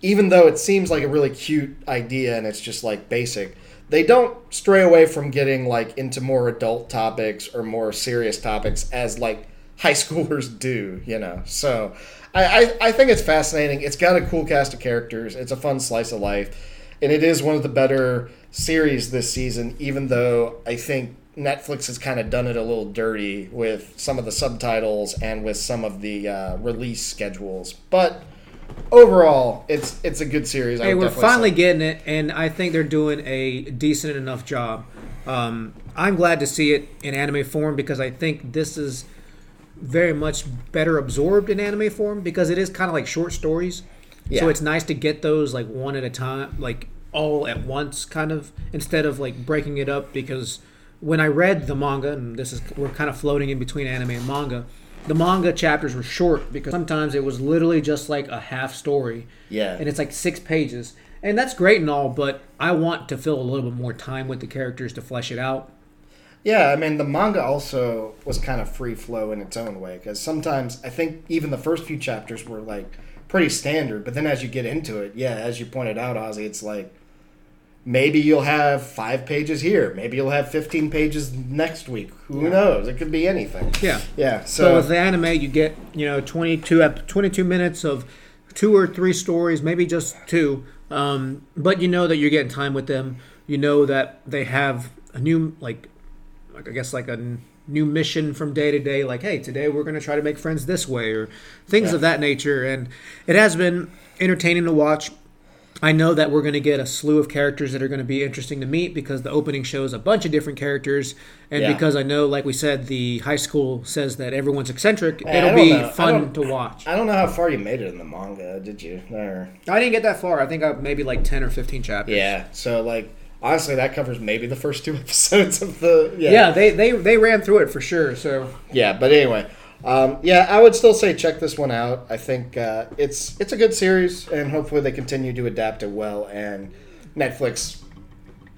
even though it seems like a really cute idea and it's just like basic, they don't stray away from getting like into more adult topics or more serious topics as like high schoolers do, you know. So I, I, I think it's fascinating. It's got a cool cast of characters. It's a fun slice of life. And it is one of the better series this season, even though I think Netflix has kind of done it a little dirty with some of the subtitles and with some of the uh, release schedules. But overall, it's it's a good series. Hey, we're finally say. getting it, and I think they're doing a decent enough job. Um, I'm glad to see it in anime form because I think this is very much better absorbed in anime form because it is kind of like short stories. So it's nice to get those like one at a time, like all at once, kind of instead of like breaking it up. Because when I read the manga, and this is we're kind of floating in between anime and manga, the manga chapters were short because sometimes it was literally just like a half story Yeah. and it's like six pages and that's great and all but i want to fill a little bit more time with the characters to flesh it out Yeah, I mean the manga also was kind of free flow in its own way because sometimes I think even the first few chapters were like pretty standard, but then as you get into it, yeah, as you pointed out, Ozzy, it's like maybe you'll have five pages here, maybe you'll have fifteen pages next week. Who knows? It could be anything. yeah Yeah. so So, with the anime you get you know 22 22 minutes of two or three stories maybe just two um, but you know that you're getting time with them you know that they have a new like like i guess like a new mission from day to day like hey today we're going to try to make friends this way or things Yeah. of that nature and it has been entertaining to watch I know that we're going to get a slew of characters that are going to be interesting to meet because the opening shows a bunch of different characters, and Yeah. because I know, like we said, the high school says that everyone's eccentric. I it'll be know. Fun to watch. I don't know how far you made it in the manga, did you? Or, I didn't get that far. I think I maybe like ten or fifteen chapters. yeah. So like honestly, that covers maybe the first two episodes of the yeah. yeah. They they they ran through it for sure. So Yeah, but anyway, um, yeah, I would still say check this one out. I think uh, it's it's a good series, and hopefully they continue to adapt it well. And Netflix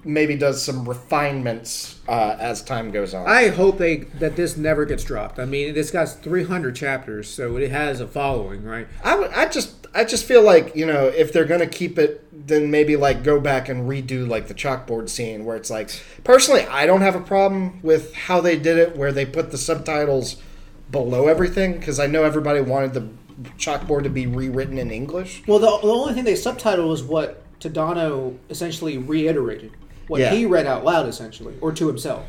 maybe does some refinements uh, as time goes on. I hope they that this never gets dropped. I mean, this got three hundred chapters, so it has a following, right? I would, I just, I just feel like you know, if they're gonna keep it, then maybe like go back and redo like the chalkboard scene where it's like, personally, I don't have a problem with how they did it, where they put the subtitles below everything, because I know everybody wanted the chalkboard to be rewritten in English. Well, the, the only thing they subtitled was what Tadano essentially reiterated, what Yeah. he read out loud, essentially, or to himself.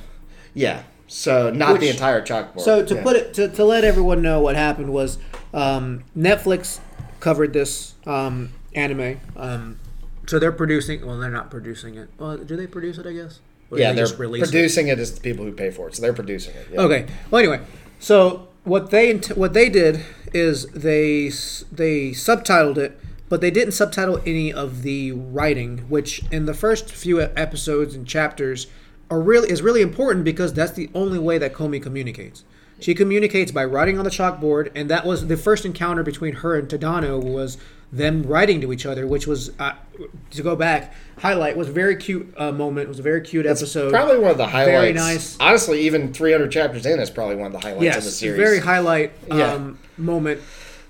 Yeah, so not the entire chalkboard. So to Yeah. put it to, to let everyone know what happened was um, Netflix covered this um, anime. Um, so they're producing. Well, they're not producing it. Well, do they produce it? I guess. Or yeah, they they're just release producing it as the people who pay for it, so they're producing it. Yeah. Okay. Well, anyway, so what they what they did is they they subtitled it, but they didn't subtitle any of the writing, which in the first few episodes and chapters are really is really important because that's the only way that Komi communicates. She communicates by writing on the chalkboard, and that was the first encounter between her and Tadano was them writing to each other, which was uh, to go back highlight was a very cute uh, moment. It was a very cute episode. Probably one of the highlights. Very nice. Honestly, even 300 chapters in is probably one of the highlights yes, of the series. very highlight um, Yeah. moment.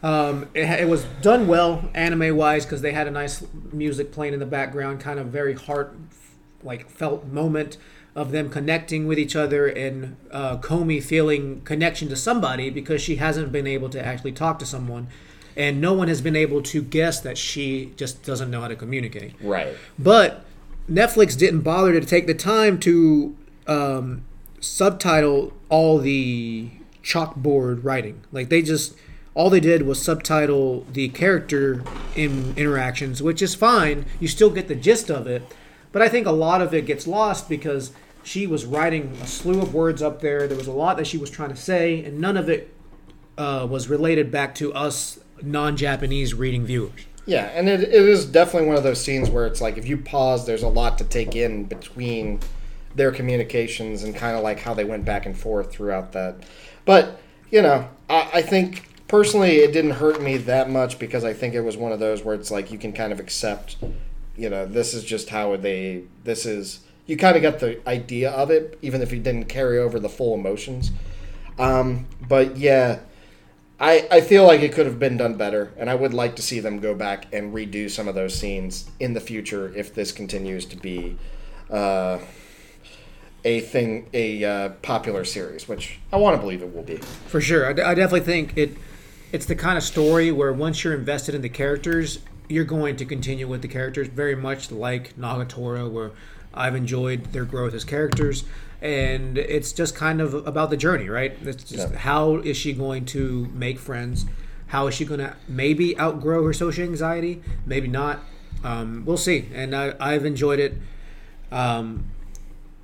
Um, it, it was done well anime wise because they had a nice music playing in the background, kind of very heart like felt moment of them connecting with each other and uh, Komi feeling connection to somebody because she hasn't been able to actually talk to someone, and no one has been able to guess that she just doesn't know how to communicate. Right. But Netflix didn't bother to take the time to um, subtitle all the chalkboard writing. Like they just all they did was subtitle the character in interactions, which is fine. You still get the gist of it, but I think a lot of it gets lost because she was writing a slew of words up there. There was a lot that she was trying to say, and none of it uh, was related back to us non-Japanese reading viewers. Yeah, and it, it is definitely one of those scenes where it's like if you pause, there's a lot to take in between their communications and kind of like how they went back and forth throughout that. But, you know, I, I think personally it didn't hurt me that much because I think it was one of those where it's like you can kind of accept, you know, this is just how they, this is, you kind of got the idea of it, even if you didn't carry over the full emotions. Um, but yeah. I, I feel like it could have been done better, and I would like to see them go back and redo some of those scenes in the future if this continues to be uh, a thing, a uh, popular series, which I want to believe it will be. For sure, I, d- I definitely think it. It's the kind of story where once you're invested in the characters, you're going to continue with the characters. Very much like Nagatoro, where I've enjoyed their growth as characters, and it's just kind of about the journey, right? It's just Yeah. how is she going to make friends? How is she going to maybe outgrow her social anxiety? Maybe not. Um, we'll see. And I, I've enjoyed it. Um,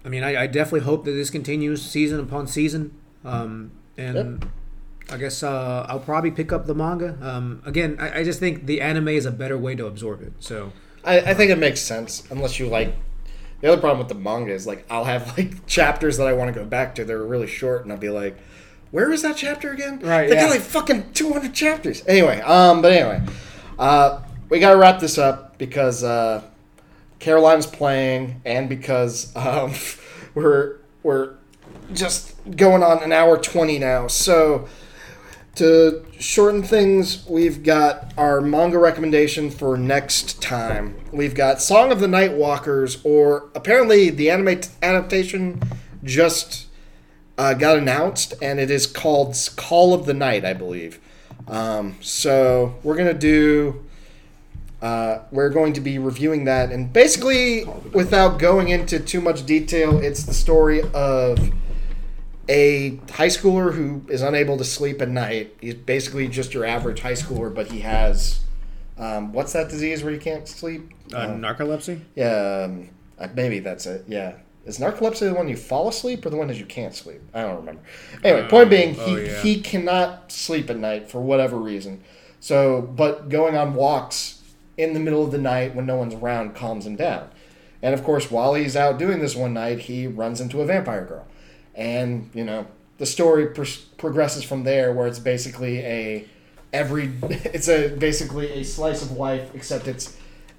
I mean, I, I definitely hope that this continues season upon season. Um, and Yep. I guess uh, I'll probably pick up the manga. Um, again, I, I just think the anime is a better way to absorb it. So I, I think it makes sense, unless you like. The other problem with the manga is like I'll have like chapters that I want to go back to. They're really short, and I'll be like, "Where is that chapter again?" Right, They yeah. got like fucking two hundred chapters. Anyway, um, but anyway, uh, we gotta wrap this up because uh, Caroline's playing, and because um, we're we're just going on an hour twenty now. So to shorten things, we've got our manga recommendation for next time. We've got Song of the Night Walkers, or apparently the anime adaptation just uh, got announced, and it is called Call of the Night, I believe. Um, so we're gonna do. Uh, we're going to be reviewing that, and basically, without going into too much detail, it's the story of a high schooler who is unable to sleep at night. He's basically just your average high schooler, but he has um, what's that disease where you can't sleep? uh, narcolepsy. Yeah, um, uh, maybe that's it. Yeah. Is narcolepsy the one you fall asleep or the one that you can't sleep? I don't remember. Anyway, point being, he, oh, yeah. he cannot sleep at night for whatever reason. So, but going on walks in the middle of the night when no one's around calms him down. And of course, while he's out doing this one night, he runs into a vampire girl. And, you know, the story pr- progresses from there where it's basically a every it's a basically a slice of life except it's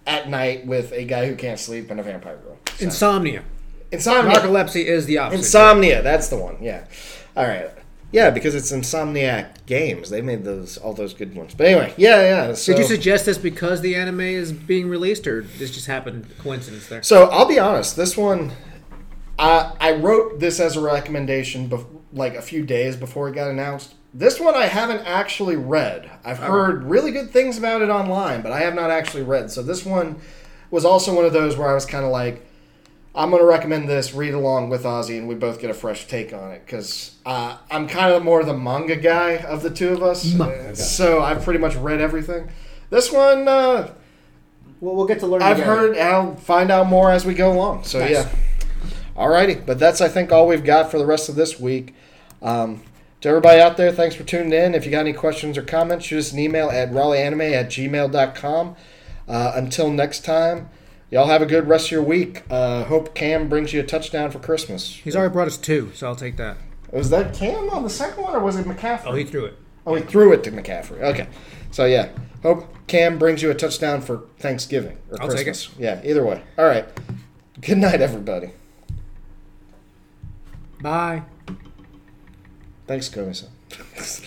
at night with a guy who can't sleep and a vampire girl. So- Insomnia. Insomnia. Narcolepsy is the opposite. Insomnia. That's the one. Yeah. All right. Yeah, because it's Insomniac Games. They made those all those good ones. But anyway, yeah, yeah. So, Did you suggest this because the anime is being released, or this just happened coincidence there? so I'll be honest. This one, I I wrote this as a recommendation, bef- like a few days before it got announced. This one I haven't actually read. I've heard really good things about it online, but I have not actually read. So this one was also one of those where I was kind of like, I'm going to recommend this, read along with Ozzy, and we both get a fresh take on it because uh, I'm kind of more the manga guy of the two of us. Manga. So I've pretty much read everything. This one, uh, Well, we'll get to learn. I've heard, I'll find out more as we go along. So Nice. yeah. Alrighty, but that's I think all we've got for the rest of this week. Um, to everybody out there, thanks for tuning in. If you got any questions or comments, shoot us an email at raleighanime at gmail.com. Uh, until next time, y'all have a good rest of your week. Uh, hope Cam brings you a touchdown for Christmas. He's already brought us two, so I'll take that. Was that Cam on the second one, or was it McCaffrey? Oh, he threw it. Oh, he threw it to McCaffrey. Okay. So, yeah. Hope Cam brings you a touchdown for Thanksgiving or I'll take Christmas. Yeah, either way. All right. Good night, everybody. Bye. Thanks, Komiso.